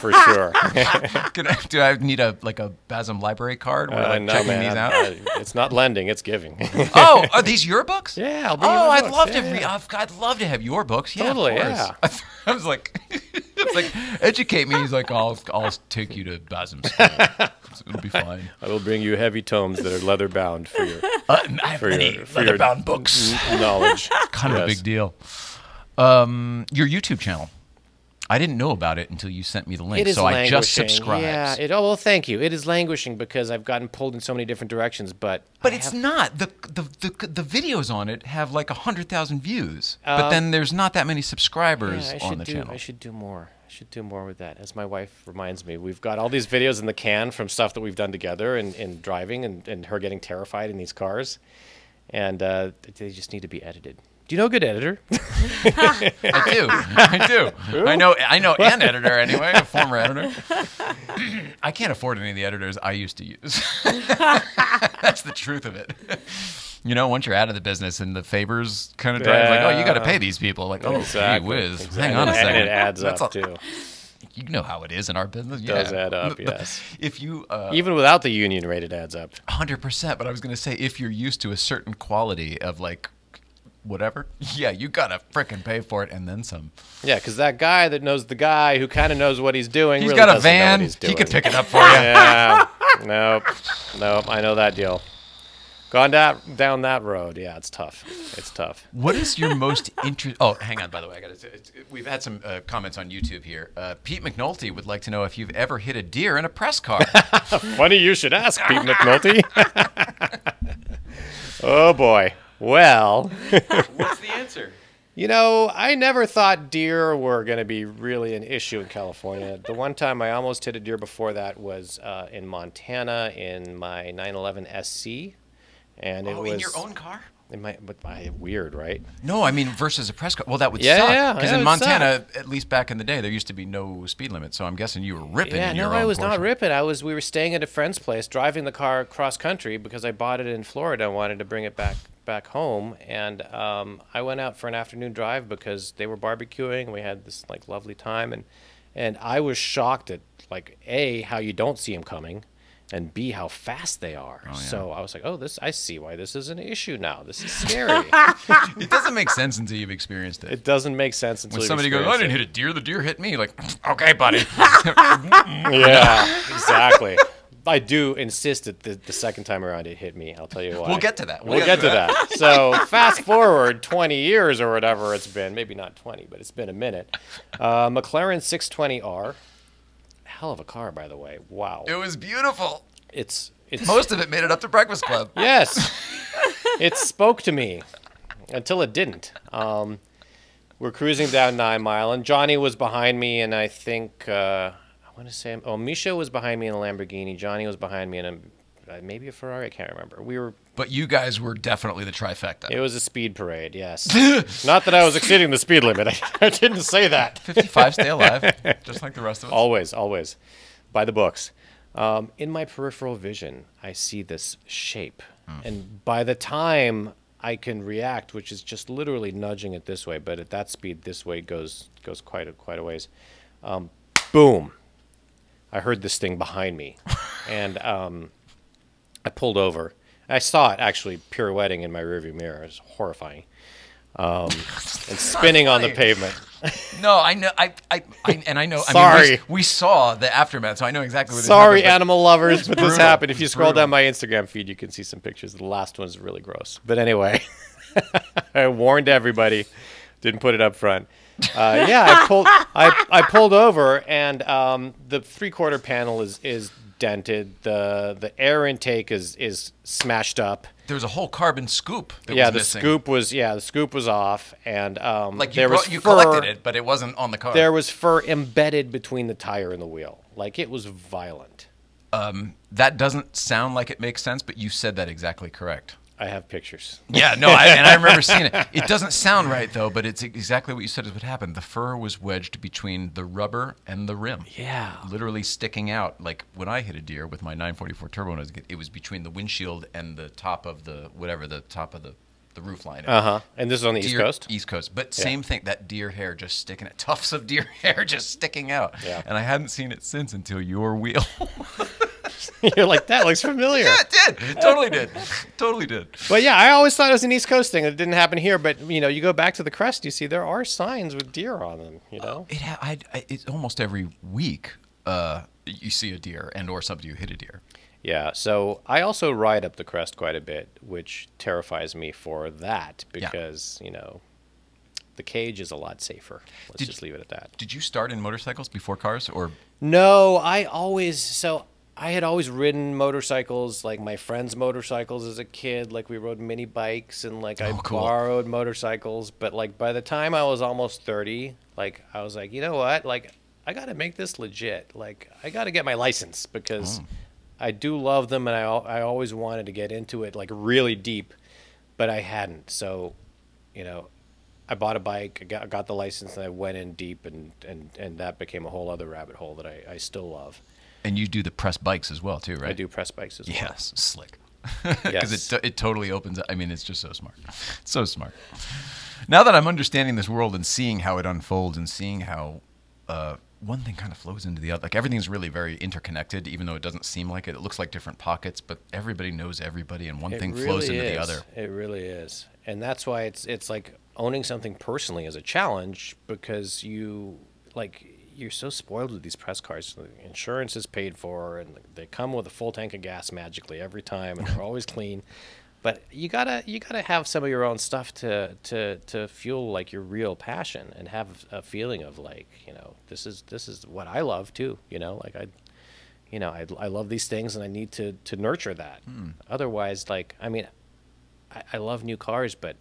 for sure I, do I need a like a Basem library card where Uh, like no, checking man, these out? uh, it's not lending it's giving oh, are these your books? Yeah, I'll bring Oh, I'd books. love Yeah, to. Re- I've, I'd love to have your books. Yeah, Totally, Of course. I was like, it's like educate me. He's like, I'll I'll take you to Basem school. It'll be fine. I will bring you heavy tomes that are leather bound for your Uh, I have For your- for your- leather-bound books. n- knowledge. kind of a big deal. Um, your YouTube channel. I didn't know about it until you sent me the link, It is so I just languishing. subscribed. Yeah. It, oh well, thank you. It is languishing because I've gotten pulled in so many different directions. But but I it's have- not the, the the the videos on it have like a hundred thousand views, but Um, then there's not that many subscribers Yeah, I on should the do. channel. I should do more. I should do more with that. As my wife reminds me, we've got all these videos in the can from stuff that we've done together and, and driving and, and her getting terrified in these cars, and uh, they just need to be edited. Do you know a good editor? I do. I do. I know. I know an editor anyway, a former editor. I can't afford any of the editors I used to use. That's the truth of it. You know, once you're out of the business and the favors kind of drive, like, oh, you got to pay these people. Like, oh, Exactly, gee whiz. exactly. Hang on a second. And second. it adds That's up a- too. You know how it is in our business. It does yeah. add up, The- the- yes. If you, uh, Even without the union rate, it adds up. hundred percent. But I was gonna say, if you're used to a certain quality of like whatever, yeah, you gotta frickin' pay for it and then some. Yeah, because that guy that knows the guy who kind of knows what he's doing. He's really got a doesn't know what van. He could pick it up for you. Yeah. nope. Nope. I know that deal. Gone that down that road. Yeah, it's tough. It's tough. What is your most interest? Oh, hang on. By the way, I got to. We've had some uh, comments on YouTube here. Uh, Pete McNulty would like to know if you've ever hit a deer in a press car. Funny you should ask, Pete McNulty. oh boy. Well, What's the answer? you know, I never thought deer were going to be really an issue in California. The one time I almost hit a deer before that was uh, in Montana in my 911 SC, and it Oh, was in your own car? It might, but my weird, right? No, I mean versus a press car. Well, that would Yeah, suck. yeah, Because yeah, in it would Montana, at least back in the day, there used to be no speed limit. So I'm guessing you were ripping. Yeah, in no, your I own was not ripping. I was. We were staying at a friend's place, driving the car cross country because I bought it in Florida and wanted to bring it back back home. And um, I went out for an afternoon drive because they were barbecuing. And we had this like lovely time, and and I was shocked at like a how you don't see them coming. And B, how fast they are. So I was like, "Oh, this! I see why this is an issue now. This is scary. It doesn't make sense until you've experienced it. it doesn't make sense until when somebody goes, I didn't it." hit a deer. The deer hit me. Like, okay, buddy. Yeah, exactly. I do insist that the, the second time around it hit me. I'll tell you why. We'll get to that. We'll, get, to that. So fast forward 20 years or whatever it's been. Maybe not 20, but it's been a minute. Uh, McLaren 620R. Hell of a car, by the way. Wow. It was beautiful. It's it's Most of it made it up to Breakfast Club. Yes. it spoke to me until it didn't. Um, we're cruising down Nine Mile, and Jonny was behind me, and I think, uh, I want to say, oh, Misha was behind me in a Lamborghini. Jonny was behind me in a, uh, maybe a Ferrari. I can't remember. We were, But you guys were definitely the trifecta. it was a speed parade, yes. Not that I was exceeding the speed limit. I, I didn't say that. 55, stay alive, just like the rest of us. Always, always. By the books. Um, in my peripheral vision, I see this shape. And by the time I can react, which is just literally nudging it this way, but at that speed, this way goes goes quite a, quite a ways. Um, boom! I heard this thing behind me, and um, I pulled over. I saw it actually pirouetting in my rearview mirror. It was horrifying. Um, and spinning on the pavement. No, I know. I, I, I and I know. I Sorry. mean, we, we saw the aftermath, so I know exactly what. Sorry, happened, animal lovers, but this brutal. happened. If you scroll Brutal. down my Instagram feed, you can see some pictures. The last one's really gross. But anyway, I warned everybody. Didn't put it up front. Uh, yeah, I pulled. I, I pulled over, and um, the three quarter panel is is dented. The the air intake is is smashed up. There was a whole carbon scoop. That yeah, was the missing. scoop was yeah the scoop was off, and um, Like you, there brought, was you fur, collected it, but it wasn't on the car. There was fur embedded between the tire and the wheel. Like it was violent. that doesn't sound like it makes sense, but you said that exactly correct. I have pictures. Yeah, no, I, and I remember seeing it. It doesn't sound right though, but it's exactly what you said is what happened. The fur was wedged between the rubber and the rim. Yeah. literally sticking out. Like when I hit a deer with my 944 turbo, when I was a kid, it was between the windshield and the top of the whatever the top of the the roof line. Uh huh. And this is on the East Coast. East Coast, but same thing. That deer hair just sticking, out, tufts of deer hair just sticking out. Yeah. And I hadn't seen it since until your wheel. You're like that looks familiar. yeah, it did. Totally did. totally did. But yeah, I always thought it was an East Coast thing. It didn't happen here. But you know, you go back to the crest, you see there are signs with deer on them. You know. It ha- I, I, it's almost every week. Uh, you see a deer and or somebody who hit a deer. Yeah. So I also ride up the crest quite a bit, which terrifies me for that Yeah. because you know, the cage is a lot safer. Let's Did- just leave it at that. Did you start in motorcycles before cars, or No, I always so I had always ridden motorcycles, like my friends' motorcycles as a kid. Like we rode mini bikes and like I Oh, cool. borrowed motorcycles. But like by the time I was almost thirty, like I was like, you know what? Like I got to make this legit. Like I got to get my license because Oh. I do love them and I I always wanted to get into it like really deep, but I hadn't. So, you know, I bought a bike, I got, got the license, and I went in deep, and, and, and that became a whole other rabbit hole that I, I still love. and you do the press bikes as well too, right? I do press bikes as well. Yes, slick. Because Yes. it, it totally opens up. I mean, it's just so smart. So smart. Now that I'm understanding this world and seeing how it unfolds and seeing how uh, one thing kind of flows into the other, like everything's really very interconnected, even though it doesn't seem like it. It looks like different pockets, but everybody knows everybody and one It thing flows really into the other. It really is, and that's why it's it's like owning something personally is a challenge because you like you're so spoiled with these press cars. The insurance is paid for, and they come with a full tank of gas magically every time, and they're always clean. But you gotta you gotta have some of your own stuff to to to fuel like your real passion and have a feeling of like you know this is this is what I love too. You know, like I you know, I, I love these things and I need to, to nurture that. Hmm. Otherwise, like, I mean, I, I love new cars, but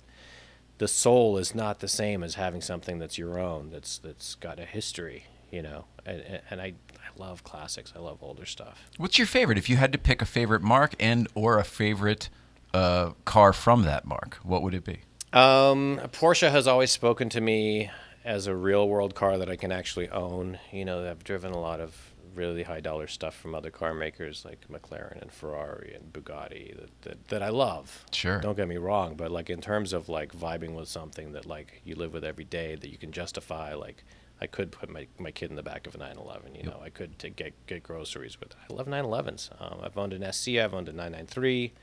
the soul is not the same as having something that's your own, that's that's got a history, you know. And, and- and I, I love classics. I love older stuff. What's your favorite? If you had to pick a favorite mark and or a favorite uh, car from that mark, what would it be? Um, Porsche has always spoken to me as a real world car that I can actually own. You know, I've driven a lot of really high dollar stuff from other car makers like McLaren and Ferrari and Bugatti that, that, that I love. Sure. Don't get me wrong, but like in terms of like vibing with something that like you live with every day that you can justify, like I could put my, my kid in the back of a 911. You know, I could to get get groceries with. I love 911s. Um, I've owned an SC. I've owned a 993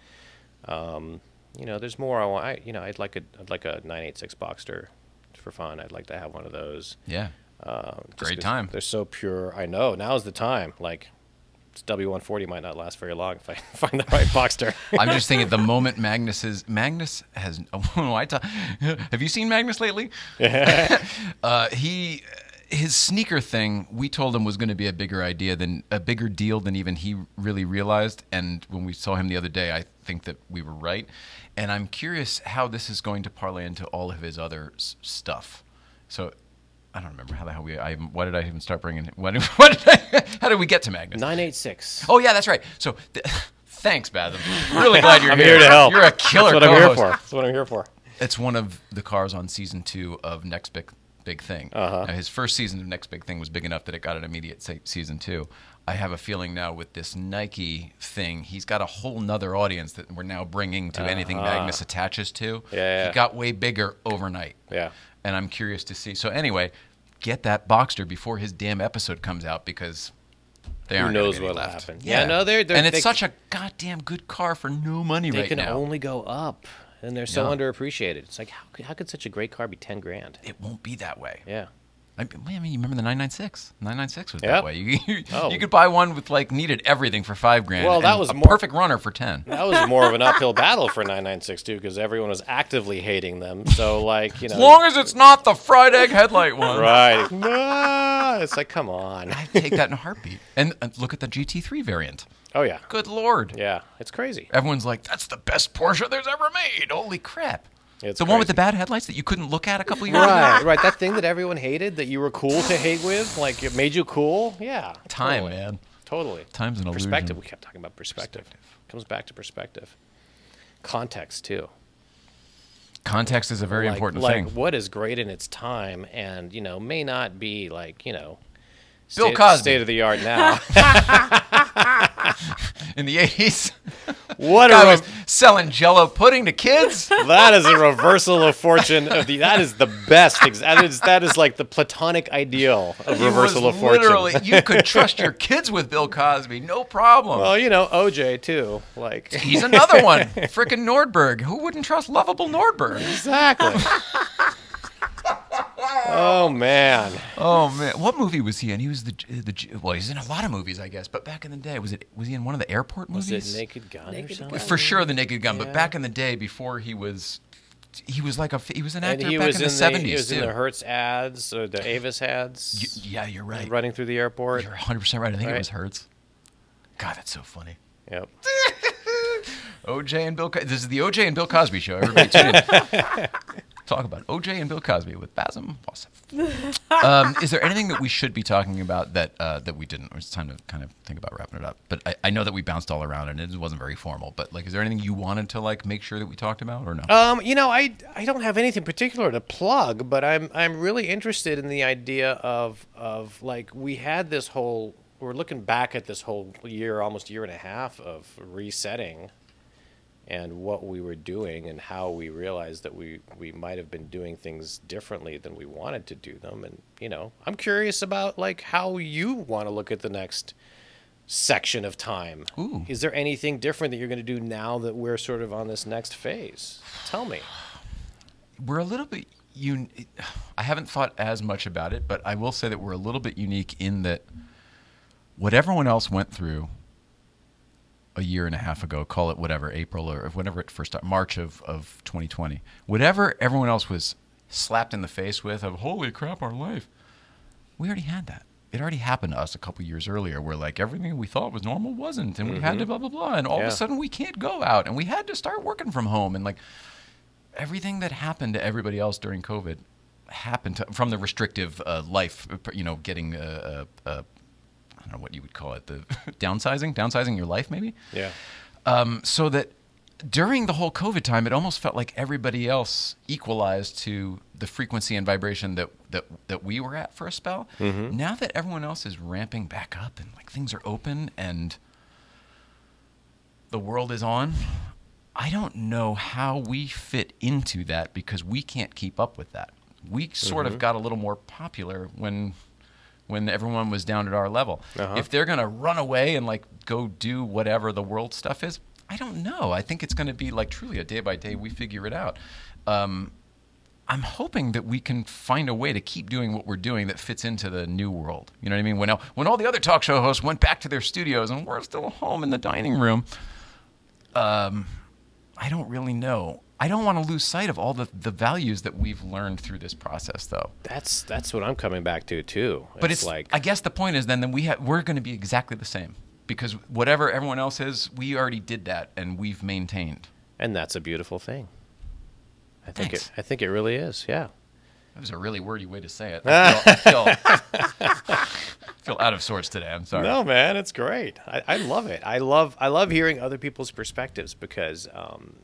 you know, there's more I want. I, you know, I'd like a I'd like a 986 Boxster for fun. I'd like to have one of those. Yeah. Um, just Great time. They're so pure. I know. Now's the time. Like, this W140 might not last very long if I find the right Boxster. I'm just thinking the moment Magnus is Magnus has. Oh, I ta- have you seen Magnus lately? uh, he his sneaker thing. We told him was going to be a bigger idea than a bigger deal than even he really realized. And when we saw him the other day, I think that we were right. And I'm curious how this is going to parlay into all of his other s- stuff. So. I don't remember how the hell we. I, why did I even start bringing? What, what did I, how did we get to Magnus? 986. Oh yeah, that's right. So, th- thanks, Basem. Really glad you're I'm here. here to help. You're a killer That's what I'm here for. That's what I'm here for. It's one of the cars on season two of Next Big Big Thing. Uh-huh. Now, his first season of Next Big Thing was big enough that it got an immediate se- season two. I have a feeling now with this Nike thing, he's got a whole nother audience that we're now bringing to anything Magnus attaches to. Uh-huh. Yeah, yeah. He got way bigger overnight. Yeah. And I'm curious to see. So anyway, get that Boxster before his damn episode comes out because They Who aren't gonna knows get what'll left. happen. Yeah, no, they're- they're- and it's they- such a goddamn good car for no money right now. They can only go up, and they're so Yeah. underappreciated. It's like how could, how could such a great car be ten grand? it won't be that way. Yeah. I, mean, you remember the 996? 996 was Yep. that way. You, you, Oh. you could buy one with like needed everything for five grand. Well, that was a more- perfect runner for ten. That was more of an uphill battle for 996 too, because everyone was actively hating them. So like you know, As long as it's not the fried egg headlight one. right? No, it's like come on. I take that in a heartbeat. And, and look at the GT3 variant. Oh yeah, Good lord. yeah, it's crazy. Everyone's like, that's the best Porsche there's ever made. Holy crap. It's the one with the bad headlights that you couldn't look at a couple years ago. Right, right. That thing that everyone hated that you were cool to hate with, like it made you cool. Yeah, Time, totally. man. Totally. Time's an illusion. perspective. We kept talking about perspective. Comes back to perspective. Context too. Context is a very like, important like thing. what is great in its time, and you know may not be like you know. Bill state, Cosby. state of the art now. In the 80s, what guy a was re- selling jello pudding to kids. that is a reversal of fortune of the that is the best ex- that is that is like the platonic ideal of He reversal was of fortune. Literally, you could trust your kids with Bill Cosby, no problem. well, you know OJ too, like He's another one. Frickin' Nordberg. Who wouldn't trust lovable Nordberg? exactly. Oh man, Oh man, what movie was he in? He was the the well, he's in a lot of movies, I guess. But back in the day, was it was he in one of the airport movies? was movies? it Naked Gun or Naked something? For sure, the Naked Gun. But back in the day, before he was, he was like a he was an actor he back was in in the the, seventies he was too. in the Hertz ads or the Avis ads, Y- yeah, you're right. running through the airport. You're 100 percent right. I think it was Hertz. God, that's so funny. Yep. OJ and Bill. Co- this is the OJ and Bill Cosby show. Everybody tune in. Talk about OJ and Bill Cosby with Basem Wasef. um, is there anything that we should be talking about that uh, that we didn't? It's time to kind of think about wrapping it up. But I, I know that we bounced all around and it wasn't very formal. But like, is there anything you wanted to like make sure that we talked about or no? Um, you know, I I don't have anything particular to plug, but I'm I'm really interested in the idea of of like we had this whole we're looking back at this whole year, almost year and a half of resetting and what we were doing and how we realized that we we might have been doing things differently than we wanted to do them and you know, I'm curious about like how you want to look at the next section of time. Ooh. Is there anything different that you're going to do now that we're sort of on this next phase? Tell me. we're a little bit un- I haven't thought as much about it, but I will say that we're a little bit unique in that what everyone else went through a year and a half ago, call it whatever, April or whenever it first started, March of, of 2020, whatever everyone else was slapped in the face with of holy crap, our life, we already had that. It already happened to us a couple years earlier where like everything we thought was normal wasn't and we had to blah blah blah and all of a sudden we can't go out and we had to start working from home and like everything that happened to everybody else during COVID happened to, from the restrictive uh, life, you know, getting uh, uh, uh, I don't know what you would call it, the downsizing, downsizing your life maybe. Yeah. Um, so that during the whole COVID time, it almost felt like everybody else equalized to the frequency and vibration that that that we were at for a spell. Now that everyone else is ramping back up and like things are open and the world is on, I don't know how we fit into that because we can't keep up with that. We sort of got a little more popular when when everyone was down at our level. Uh-huh. If they're going to run away and like go do whatever the world stuff is, I don't know. I think it's going to be like truly a day by day we figure it out. Um, I'm hoping that we can find a way to keep doing what we're doing that fits into the new world. You know what I mean? When all, when all the other talk show hosts went back to their studios and we're still home in the dining room, um, I don't really know. I don't want to lose sight of all the, the values that we've learned through this process, though. That's that's what I'm coming back to too. But it's, like I guess the point is then that we ha- we're going to be exactly the same because whatever everyone else is, we already did that and we've maintained. and that's a beautiful thing. I think Thanks. it I think it really is. Yeah. That was a really wordy way to say it. I feel, I feel, feel out of sorts today. I'm sorry. No, man, it's great. I, I love it. I love I love hearing other people's perspectives because um,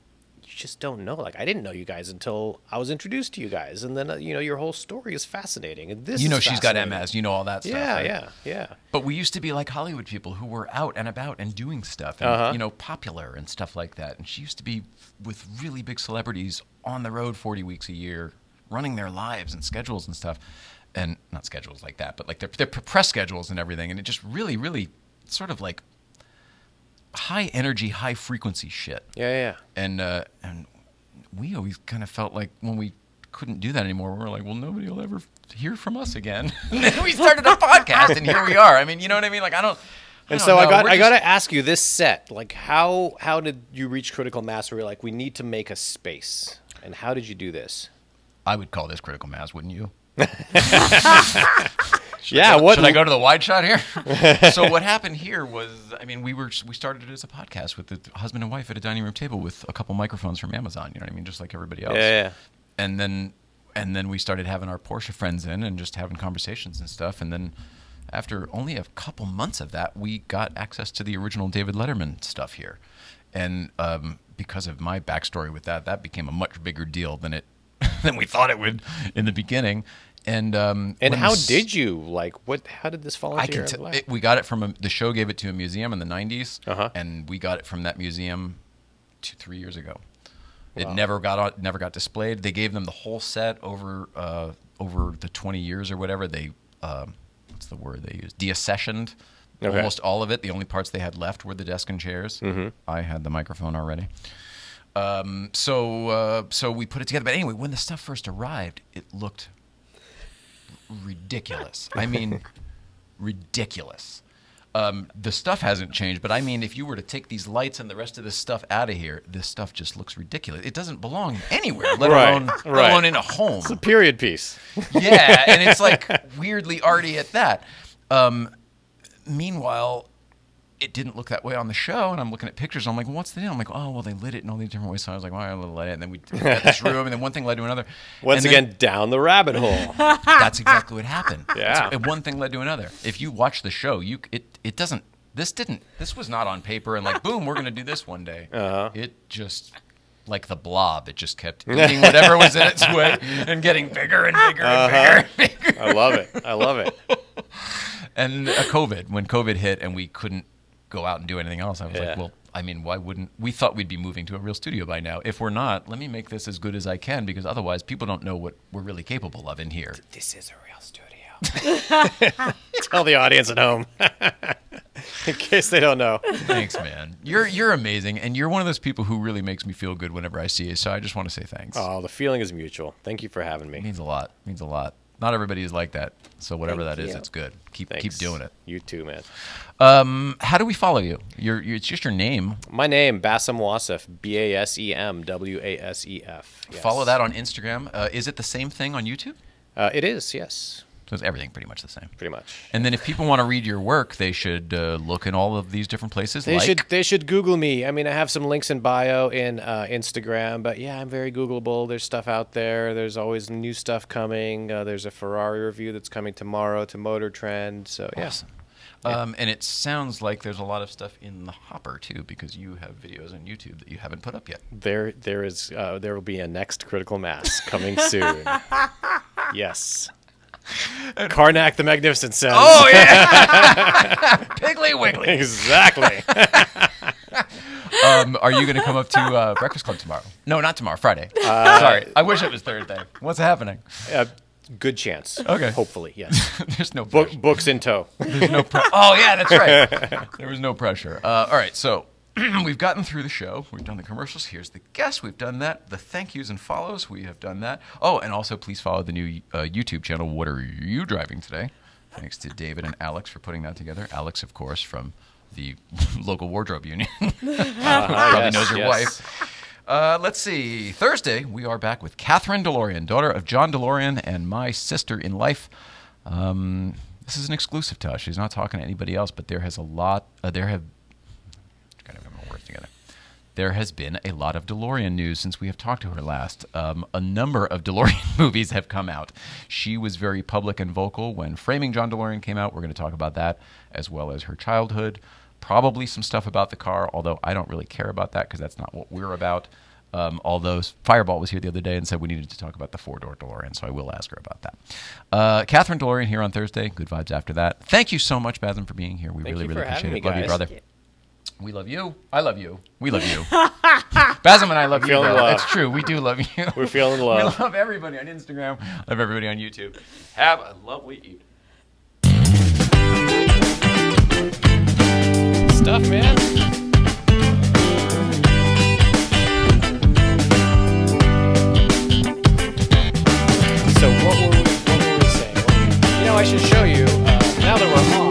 just don't know. Like I didn't know you guys until I was introduced to you guys, and then uh, you know your whole story is fascinating. And this you know she's got. MS. You know all that stuff. Yeah, right? yeah, yeah. But we used to be like Hollywood people who were out and about and doing stuff and Uh-huh. you know popular and stuff like that. And she used to be with really big celebrities on the road 40 weeks a year, running their lives and schedules and stuff. And not schedules like that, but like their, their press schedules and everything. And it just really, really sort of like high energy, high frequency shit. Yeah, yeah. And uh, and we always kind of felt like when we couldn't do that anymore, we were like, well, nobody will ever hear from us again. and then we started a podcast, and here we are. I mean, you know what I mean? Like, I don't. And don't so I got We're I just- got to ask you this set like how how did you reach critical mass where you're like we need to make a space and how did you do this? I would call this critical mass, wouldn't you? yeah, what Should I go to the wide shot here? so what happened here was, I mean, we were we started it as a podcast with the husband and wife at a dining room table with a couple microphones from Amazon. You know what I mean? Just like everybody else. Yeah, yeah. And then and then we started having our Porsche friends in and just having conversations and stuff. And then after only a couple months of that, we got access to the original David Letterman stuff here. And um, because of my backstory with that, that became a much bigger deal than it than we thought it would in the beginning. And um, And how s- did you like what how did this fall into I your. T- lap? it, we got it from a, the show. Gave it to a museum in the '90s, Uh-huh. and we got it from that museum two, three years ago. It never got never got displayed. They gave them the whole set over uh, over the 20 years or whatever. They um, what's the word they used? Deaccessioned Okay. almost all of it. The only parts they had left were the desk and chairs. Mm-hmm. I had the microphone already. Um, so uh, so we put it together. But anyway, when the stuff first arrived, it looked ridiculous. I mean, ridiculous. Um, the stuff hasn't changed, but I mean, if you were to take these lights and the rest of this stuff out of here, this stuff just looks ridiculous. It doesn't belong anywhere, let Right, alone let right. alone in a home. it's a period piece. yeah, and it's like weirdly arty at that. Um, meanwhile, it didn't look that way on the show, and I'm looking at pictures. And I'm like, well, "What's the deal?" I'm like, "Oh, well, they lit it in all these different ways." So I was like, "Well, I lit it," and then we got this room, and then one thing led to another. Once And then- again down the rabbit hole. that's exactly what happened. Yeah. One thing led to another. If you watch the show, you it it doesn't. This didn't. This was not on paper and like boom, we're gonna do this one day. Uh-huh. It just like the blob. It just kept eating whatever was in its way and getting bigger and bigger and Uh-huh. bigger and bigger. I love it. I love it. And uh, COVID, when COVID hit and we couldn't go out and do anything else, I was Yeah. like, well, I mean, why wouldn't we thought we'd be moving to a real studio by now? If we're not, let me make this as good as I can because otherwise people don't know what we're really capable of in here. This is a real studio. Tell the audience at home. In case they don't know. Thanks, man. You're you're amazing, and you're one of those people who really makes me feel good whenever I see you. So I just want to say thanks. Oh, the feeling is mutual. Thank you for having me. It me. means a lot. It means a lot. Not everybody is like that. So whatever Thank that is, you. it's good. Keep Thanks. keep doing it. You too, man. Um, how do we follow you? You're it's just your name. My name, Basem Wasef, B A S E M W A S E F. Follow that on Instagram. Uh, is it the same thing on YouTube? Uh, it is, yes, So it's everything pretty much the same. pretty much. And then if people want to read your work, they should uh, look in all of these different places. They like, should they should Google me. I mean, I have some links in bio in uh, Instagram, but yeah, I'm very Googleable. There's stuff out there. There's always new stuff coming. Uh, there's a Ferrari review that's coming tomorrow to Motor Trend. So yeah, Awesome. Um, and it sounds like there's a lot of stuff in the hopper too, because you have videos on YouTube that you haven't put up yet. there there is uh, there will be a next critical mass coming soon. yes. Carnac the Magnificent says. Oh yeah, Piggly Wiggly. exactly. Um, are you going to come up to uh, Breakfast Club tomorrow? No, not tomorrow. Friday. Sorry, I wish it was Thursday. What's happening? uh, good chance. Okay. Hopefully, yes. There's no Book, pressure. books in tow. There's no pre- Oh yeah, that's right. There was no pressure. Uh, all right, so we've gotten through the show. We've done the commercials. Here's the guest. We've done that. The thank yous and follows. We have done that. Oh, and also please follow the new uh, YouTube channel. What are you driving today? Thanks to David and Alex for putting that together. Alex, of course, from the local wardrobe union. Probably yes, knows your yes. wife. Uh, let's see. Thursday, we are back with Kathryn DeLorean, daughter of John DeLorean and my sister in life. Um, this is an exclusive to us. She's not talking to anybody else, but there has a lot. Uh, there have. Gotta get my words together. There has been a lot of DeLorean news since we have talked to her last. Um, a number of DeLorean movies have come out. She was very public and vocal when Framing John DeLorean came out. We're going to talk about that as well as her childhood. Probably some stuff about the car, although I don't really care about that because that's not what we're about. Um, although Fireball was here the other day and said we needed to talk about the four door DeLorean, so I will ask her about that. Uh, Kathryn DeLorean here on Thursday. Good vibes after that. Thank you so much, Basem, for being here. We Thank really, really appreciate it. Love you, brother. We love you. I love you. We love you. Basem and I love you. Love. It's true. We do love you. We're feeling love. we love everybody on Instagram. Love everybody on YouTube. Have a lovely evening. Stuff, man. so what were we, what were we saying? You know, I should show you, uh, now that we're home.